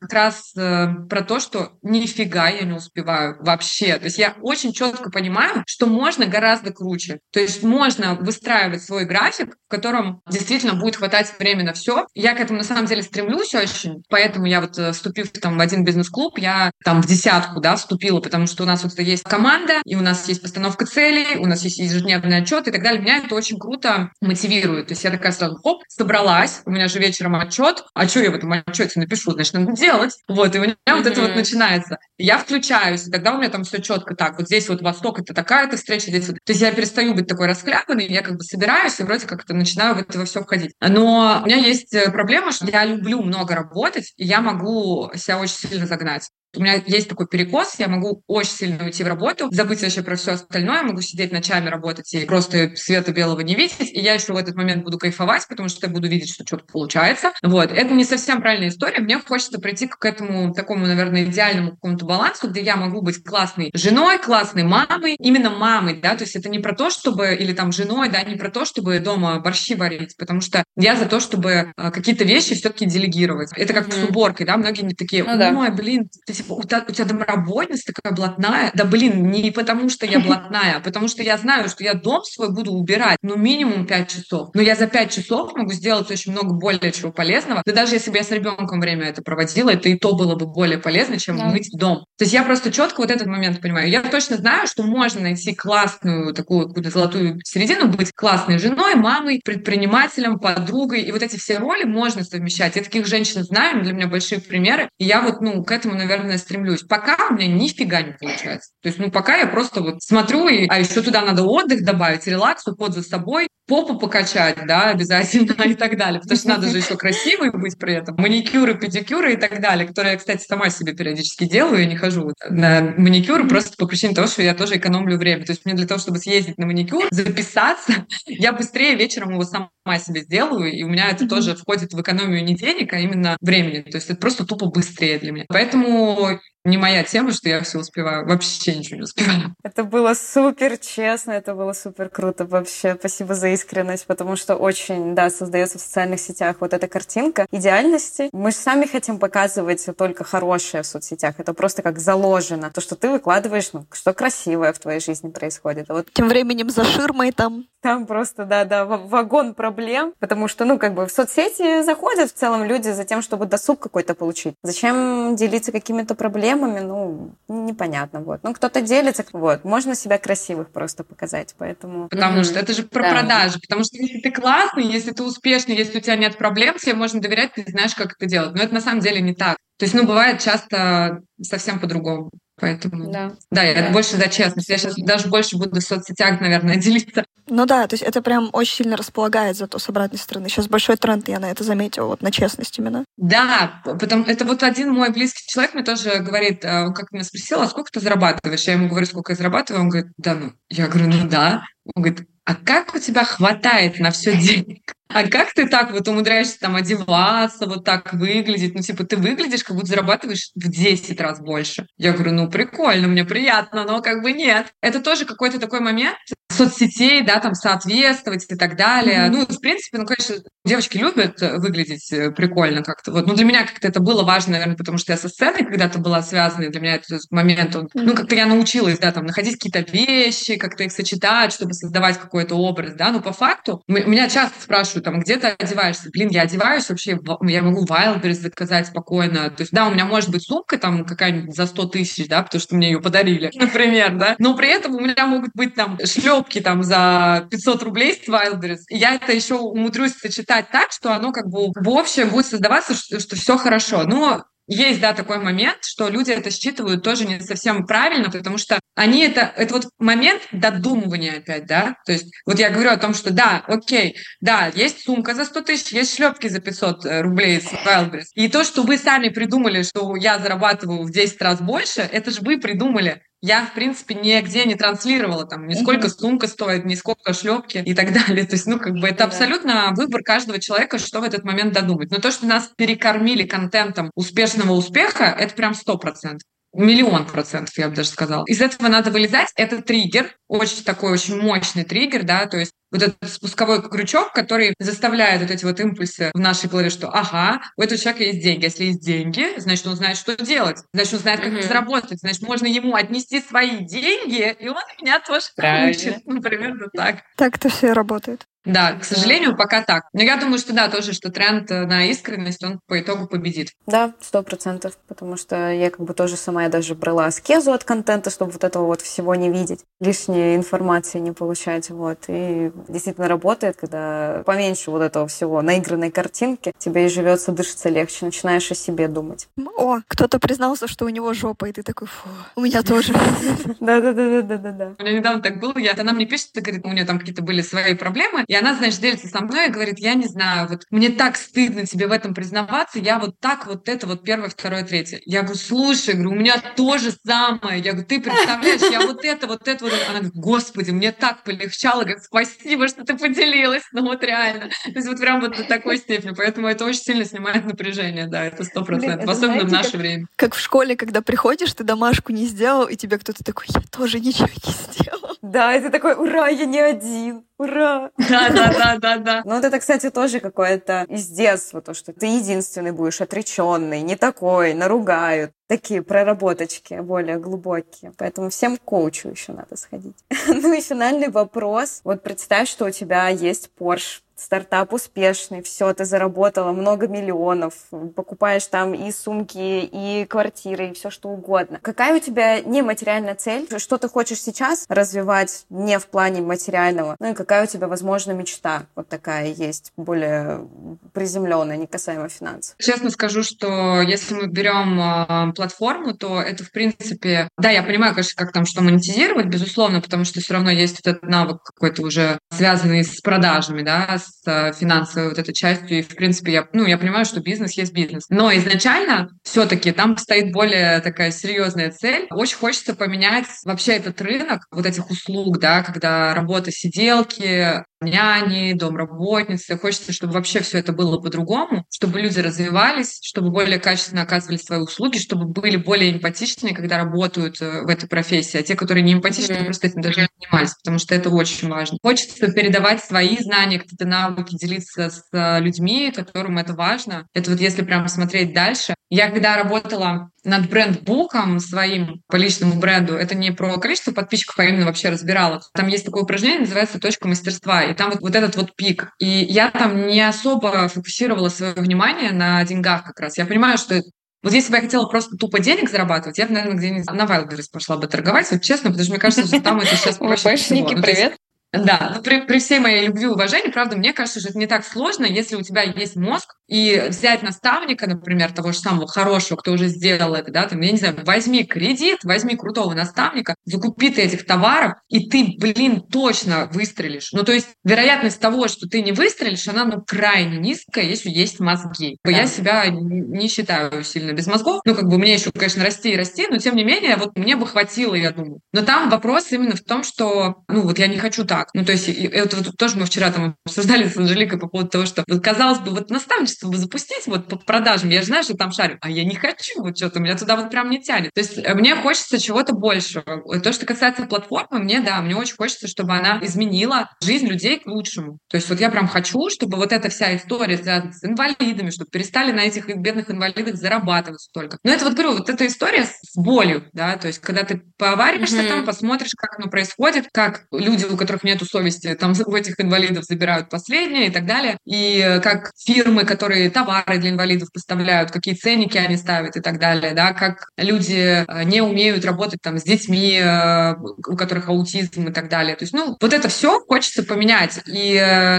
как раз э, про то, что нифига я не успеваю вообще. То есть я очень четко понимаю, что можно гораздо круче. То есть можно выстраивать свой график, в котором действительно будет хватать времени на все. Я к этому на самом деле стремлюсь очень, поэтому я вот э, вступив там в один бизнес-клуб, я там в десятку, да, вступила, потому что у нас вот есть команда, и у нас есть постановка целей, у нас есть ежедневный отчет и так далее. Меня это очень круто мотивирует. То есть я такая сразу, хоп, собралась, у меня же вечером отчет, а что я в этом отчете напишу? Значит, надо делать. Вот, и у меня mm-hmm. вот это вот начинается. Я включаюсь, и тогда у меня там все четко так. Вот здесь вот восток это такая-то встреча, здесь вот. То есть я перестаю быть такой расхлябанной, я как бы собираюсь и вроде как-то начинаю в это во все входить. Но у меня есть э, проблема, что я люблю много работать, и я могу себя очень сильно загнать. У меня есть такой перекос, я могу очень сильно уйти в работу, забыть вообще про все остальное, могу сидеть ночами работать и просто света белого не видеть, и я еще в этот момент буду кайфовать, потому что я буду видеть, что что-то получается. Вот. Это не совсем правильная история. Мне хочется прийти к этому такому, наверное, идеальному какому-то балансу, где я могу быть классной женой, классной мамой, именно мамой, да, то есть это не про то, чтобы, или там женой, да, не про то, чтобы дома борщи варить, потому что я за то, чтобы а, какие-то вещи все-таки делегировать. Это как mm-hmm. с уборкой, да, многие не такие, ну, да. ой, блин, ты типа, у, тебя, у тебя домработница такая блатная. Да блин, не потому что я блатная, а потому что я знаю, что я дом свой буду убирать, ну, минимум 5 часов. Но я за 5 часов могу сделать очень много более чего полезного. Да даже если бы я с ребенком время это проводила, это и то было бы более полезно, чем да. мыть дом. То есть я просто четко вот этот момент понимаю. Я точно знаю, что можно найти классную такую какую-то золотую середину, быть классной женой, мамой, предпринимателем, подругой. И вот эти все роли можно совмещать. Я таких женщин знаю, для меня большие примеры. И я вот, ну, к этому, наверное, стремлюсь стремлюсь. Пока у меня нифига не получается. То есть, ну, пока я просто вот смотрю, и, а еще туда надо отдых добавить, релакс, уход за собой, попу покачать, да, обязательно и так далее. Потому что надо же еще красивой быть при этом. Маникюры, педикюры и так далее, которые я, кстати, сама себе периодически делаю. Я не хожу на маникюр просто по причине того, что я тоже экономлю время. То есть мне для того, чтобы съездить на маникюр, записаться, я быстрее вечером его сама себе сделаю, и у меня это тоже входит в экономию не денег, а именно времени. То есть это просто тупо быстрее для меня. Поэтому не моя тема, что я все успеваю. Вообще ничего не успеваю. Это было супер честно, это было супер круто вообще. Спасибо за искренность, потому что очень, да, создается в социальных сетях вот эта картинка идеальности. Мы же сами хотим показывать только хорошее в соцсетях. Это просто как заложено. То, что ты выкладываешь, ну, что красивое в твоей жизни происходит. А вот... Тем временем за ширмой там... Там просто, да, да, вагон проблем, потому что, ну, как бы в соцсети заходят в целом люди за тем, чтобы досуг какой-то получить. Зачем делиться какими-то проблемами? Проблемами, ну, непонятно, вот. Ну, кто-то делится, вот. Можно себя красивых просто показать, поэтому... Потому mm-hmm. что это же про да. продажи, потому что если ты классный, если ты успешный, если у тебя нет проблем, тебе можно доверять, ты знаешь, как это делать. Но это на самом деле не так. То есть, ну, бывает часто совсем по-другому. Поэтому, да, да я да. больше за честность. Я сейчас даже больше буду в соцсетях, наверное, делиться. Ну да, то есть это прям очень сильно располагает зато с обратной стороны. Сейчас большой тренд, я на это заметила, вот на честность именно. Да, потом это вот один мой близкий человек мне тоже говорит, э, как меня спросил, а сколько ты зарабатываешь? Я ему говорю, сколько я зарабатываю, он говорит, да, ну. Я говорю, ну да. Он говорит, а как у тебя хватает на все денег? А как ты так вот умудряешься там одеваться, вот так выглядеть? Ну, типа, ты выглядишь, как будто зарабатываешь в 10 раз больше. Я говорю, ну, прикольно, мне приятно, но как бы нет. Это тоже какой-то такой момент соцсетей, да, там, соответствовать и так далее. Mm-hmm. Ну, в принципе, ну, конечно, девочки любят выглядеть э, прикольно как-то. Вот, ну, для меня как-то это было важно, наверное, потому что я со сценой когда-то была связана, и для меня этот момент, он, ну, как-то я научилась, да, там, находить какие-то вещи, как-то их сочетать, чтобы создавать какой-то образ, да, но по факту меня часто спрашивают, спрашиваю, там, где ты одеваешься? Блин, я одеваюсь вообще, я могу Wildberries заказать спокойно. То есть, да, у меня может быть сумка там какая-нибудь за 100 тысяч, да, потому что мне ее подарили, например, да, но при этом у меня могут быть там шлепки там за 500 рублей с Wildberries. И я это еще умудрюсь сочетать так, что оно как бы в общем будет создаваться, что, что все хорошо. Но есть, да, такой момент, что люди это считывают тоже не совсем правильно, потому что они это, это вот момент додумывания опять, да, то есть вот я говорю о том, что да, окей, да, есть сумка за 100 тысяч, есть шлепки за 500 э, рублей с Wildberries, и то, что вы сами придумали, что я зарабатываю в 10 раз больше, это же вы придумали, я, в принципе, нигде не транслировала там, ни сколько mm-hmm. сумка стоит, ни сколько шлепки и так далее. То есть, ну, как бы это yeah. абсолютно выбор каждого человека, что в этот момент додумать. Но то, что нас перекормили контентом успешного успеха, это прям сто процентов. Миллион процентов, я бы даже сказала. Из этого надо вылезать. Это триггер, очень такой очень мощный триггер, да, то есть вот этот спусковой крючок, который заставляет вот эти вот импульсы в нашей голове, что ага, у этого человека есть деньги. Если есть деньги, значит, он знает, что делать. Значит, он знает, как mm-hmm. заработать. Значит, можно ему отнести свои деньги, и он меня тоже получит. Ну, примерно так. Так-то все работает. Да, к сожалению, пока так. Но я думаю, что да, тоже, что тренд э, на искренность, он по итогу победит. Да, сто процентов, потому что я как бы тоже сама я даже брала аскезу от контента, чтобы вот этого вот всего не видеть, лишней информации не получать, вот. И действительно работает, когда поменьше вот этого всего наигранной картинки, тебе и живется, дышится легче, начинаешь о себе думать. О, кто-то признался, что у него жопа, и ты такой, фу, у меня тоже. Да-да-да-да-да-да. У меня недавно так было, я, она мне пишет, говорит, у нее там какие-то были свои проблемы, и она, знаешь, делится со мной и говорит, я не знаю, вот мне так стыдно тебе в этом признаваться, я вот так вот это вот первое, второе, третье. Я говорю, слушай, говорю, у меня тоже самое. Я говорю, ты представляешь, я вот это, вот это, вот это. Она говорит, господи, мне так полегчало, говорит, спасибо, что ты поделилась. Ну вот реально. То есть вот прям вот до такой степени. Поэтому это очень сильно снимает напряжение, да, это сто процентов. Особенно знаете, в наше как, время. Как в школе, когда приходишь, ты домашку не сделал, и тебе кто-то такой, я тоже ничего не сделал. Да, и ты такой, ура, я не один. Ура! Да, да, да, да, да. Ну, вот это, кстати, тоже какое-то из детства, то, что ты единственный будешь отреченный, не такой, наругают. Такие проработочки более глубокие. Поэтому всем коучу еще надо сходить. Ну и финальный вопрос. Вот представь, что у тебя есть Porsche стартап успешный, все, ты заработала много миллионов, покупаешь там и сумки, и квартиры, и все что угодно. Какая у тебя нематериальная цель? Что ты хочешь сейчас развивать не в плане материального? Ну и какая у тебя, возможно, мечта вот такая есть, более приземленная, не касаемо финансов? Честно скажу, что если мы берем э, платформу, то это, в принципе, да, я понимаю, конечно, как там что монетизировать, безусловно, потому что все равно есть вот этот навык какой-то уже связанный с продажами, да, с э, финансовой вот этой частью. И, в принципе, я, ну, я понимаю, что бизнес есть бизнес. Но изначально все-таки там стоит более такая серьезная цель. Очень хочется поменять вообще этот рынок вот этих услуг, да, когда работа сиделки, няни, домработницы. Хочется, чтобы вообще все это было по-другому, чтобы люди развивались, чтобы более качественно оказывали свои услуги, чтобы были более эмпатичными, когда работают э, в этой профессии. А те, которые не эмпатичны, mm-hmm. просто этим даже не занимались, потому что это очень важно. Хочется передавать свои знания, какие-то навыки, делиться с э, людьми, которым это важно. Это вот если прям смотреть дальше. Я когда работала над брендбуком своим по личному бренду, это не про количество подписчиков, а именно вообще разбирала. Там есть такое упражнение, называется «Точка мастерства», и там вот, вот этот вот пик. И я там не особо фокусировала свое внимание на деньгах как раз. Я понимаю, что вот если бы я хотела просто тупо денег зарабатывать, я бы, наверное, где-нибудь на Wildberries пошла бы торговать, вот честно, потому что мне кажется, что там это сейчас проще всего. Привет. Да, но при, при всей моей любви и уважении, правда, мне кажется, что это не так сложно, если у тебя есть мозг, и взять наставника, например, того же самого хорошего, кто уже сделал это, да, там, я не знаю, возьми кредит, возьми крутого наставника, закупи ты этих товаров, и ты, блин, точно выстрелишь. Ну, то есть вероятность того, что ты не выстрелишь, она, ну, крайне низкая, если есть мозги. Да. Я себя не считаю сильно без мозгов. Ну, как бы мне еще, конечно, расти и расти, но тем не менее, вот мне бы хватило, я думаю. Но там вопрос именно в том, что, ну, вот я не хочу так так. Ну, то есть, это вот тоже мы вчера там обсуждали с Анжеликой по поводу того, что, вот, казалось бы, вот наставничество бы запустить вот по продажам, я же знаю, что там шарю, а я не хочу, вот что-то, меня туда вот прям не тянет. То есть, э, мне хочется чего-то большего. То, что касается платформы, мне, да, мне очень хочется, чтобы она изменила жизнь людей к лучшему. То есть, вот я прям хочу, чтобы вот эта вся история связана с инвалидами, чтобы перестали на этих бедных инвалидах зарабатывать столько. Но это вот, говорю, вот эта история с болью, да, то есть, когда ты поваришься mm-hmm. там, посмотришь, как оно происходит, как люди, у которых нету совести, там у этих инвалидов забирают последнее и так далее. И э, как фирмы, которые товары для инвалидов поставляют, какие ценники они ставят и так далее, да, как люди э, не умеют работать там с детьми, э, у которых аутизм и так далее. То есть, ну, вот это все хочется поменять. И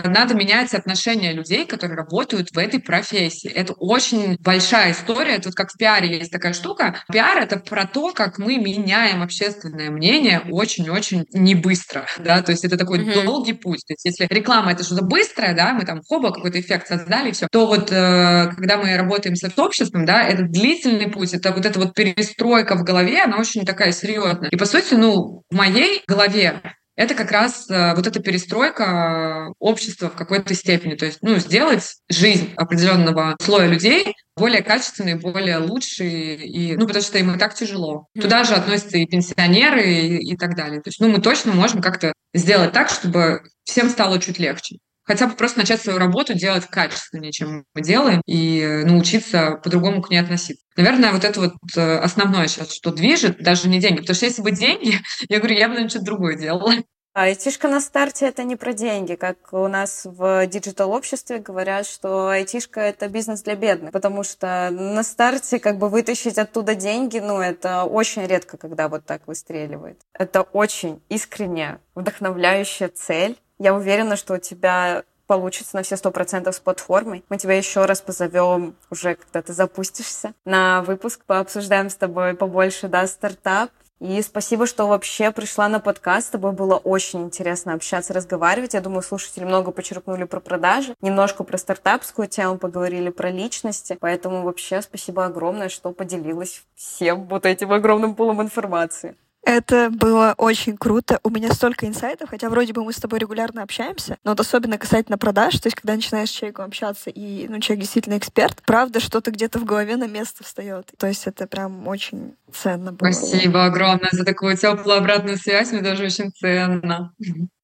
надо менять отношения людей, которые работают в этой профессии. Это очень большая история. Тут как в пиаре есть такая штука. Пиар — это про то, как мы меняем общественное мнение очень-очень не быстро, да, то есть это такой mm-hmm. долгий путь. То есть если реклама это что-то быстрое, да, мы там хоба какой-то эффект создали и все, то вот э, когда мы работаем с обществом, да, это длительный путь, это вот эта вот перестройка в голове, она очень такая серьезная. И по сути, ну, в моей голове это как раз э, вот эта перестройка общества в какой-то степени. То есть, ну, сделать жизнь определенного слоя людей более качественные, более лучшие, и, ну, потому что им и так тяжело. Туда же относятся и пенсионеры, и, и так далее. То есть, ну, мы точно можем как-то сделать так, чтобы всем стало чуть легче. Хотя бы просто начать свою работу делать качественнее, чем мы делаем, и научиться по-другому к ней относиться. Наверное, вот это вот э, основное сейчас, что движет, даже не деньги. Потому что если бы деньги, я говорю, я бы, наверное, что-то другое делала. Айтишка на старте это не про деньги, как у нас в диджитал-обществе говорят, что айтишка это бизнес для бедных, потому что на старте как бы вытащить оттуда деньги, ну это очень редко, когда вот так выстреливает. Это очень искренняя, вдохновляющая цель. Я уверена, что у тебя получится на все сто процентов с платформой. Мы тебя еще раз позовем уже, когда ты запустишься на выпуск, пообсуждаем с тобой побольше, да, стартап, и спасибо, что вообще пришла на подкаст. С тобой было очень интересно общаться, разговаривать. Я думаю, слушатели много почерпнули про продажи, немножко про стартапскую тему поговорили, про личности. Поэтому вообще спасибо огромное, что поделилась всем вот этим огромным пулом информации. Это было очень круто. У меня столько инсайтов, хотя вроде бы мы с тобой регулярно общаемся, но вот особенно касательно продаж, то есть когда начинаешь с человеком общаться, и ну, человек действительно эксперт, правда, что-то где-то в голове на место встает. То есть это прям очень ценно было. Спасибо огромное за такую теплую обратную связь, мне даже очень ценно.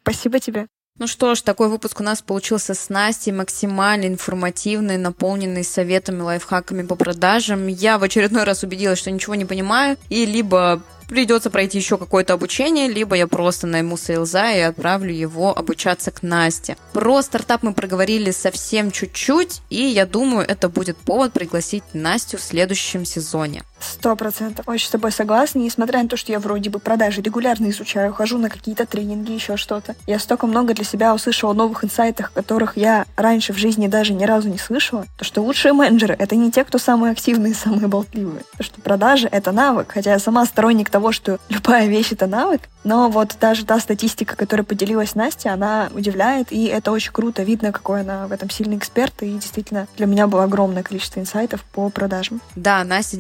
Спасибо тебе. Ну что ж, такой выпуск у нас получился с Настей, максимально информативный, наполненный советами, лайфхаками по продажам. Я в очередной раз убедилась, что ничего не понимаю, и либо придется пройти еще какое-то обучение, либо я просто найму сейлза и отправлю его обучаться к Насте. Про стартап мы проговорили совсем чуть-чуть, и я думаю, это будет повод пригласить Настю в следующем сезоне. Сто процентов. Очень с тобой согласна. Несмотря на то, что я вроде бы продажи регулярно изучаю, хожу на какие-то тренинги, еще что-то. Я столько много для себя услышала новых инсайтах, которых я раньше в жизни даже ни разу не слышала. То, что лучшие менеджеры — это не те, кто самые активные самые болтливые. То, что продажи — это навык. Хотя я сама сторонник того, что любая вещь — это навык. Но вот даже та статистика, которой поделилась Настя, она удивляет, и это очень круто. Видно, какой она в этом сильный эксперт, и действительно для меня было огромное количество инсайтов по продажам. Да, Настя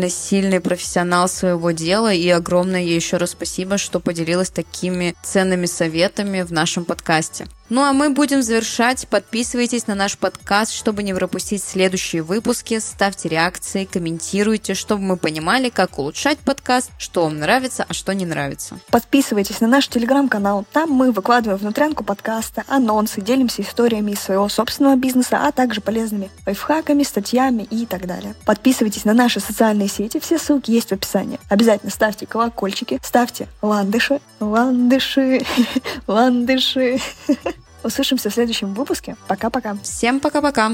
действительно сильный профессионал своего дела, и огромное ей еще раз спасибо, что поделилась такими ценными советами в нашем подкасте. Ну а мы будем завершать. Подписывайтесь на наш подкаст, чтобы не пропустить следующие выпуски. Ставьте реакции, комментируйте, чтобы мы понимали, как улучшать подкаст, что вам нравится, а что не нравится. Подписывайтесь на наш телеграм-канал. Там мы выкладываем внутрянку подкаста, анонсы, делимся историями из своего собственного бизнеса, а также полезными лайфхаками, статьями и так далее. Подписывайтесь на наши социальные сети, все ссылки есть в описании. Обязательно ставьте колокольчики, ставьте ландыши, ландыши, ландыши. Услышимся в следующем выпуске. Пока-пока. Всем пока-пока.